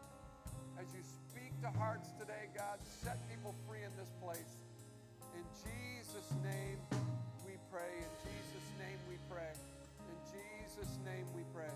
as you speak to hearts today, God. Set people free in this place. In Jesus' name we pray. In Jesus' name we pray. In Jesus' name we pray.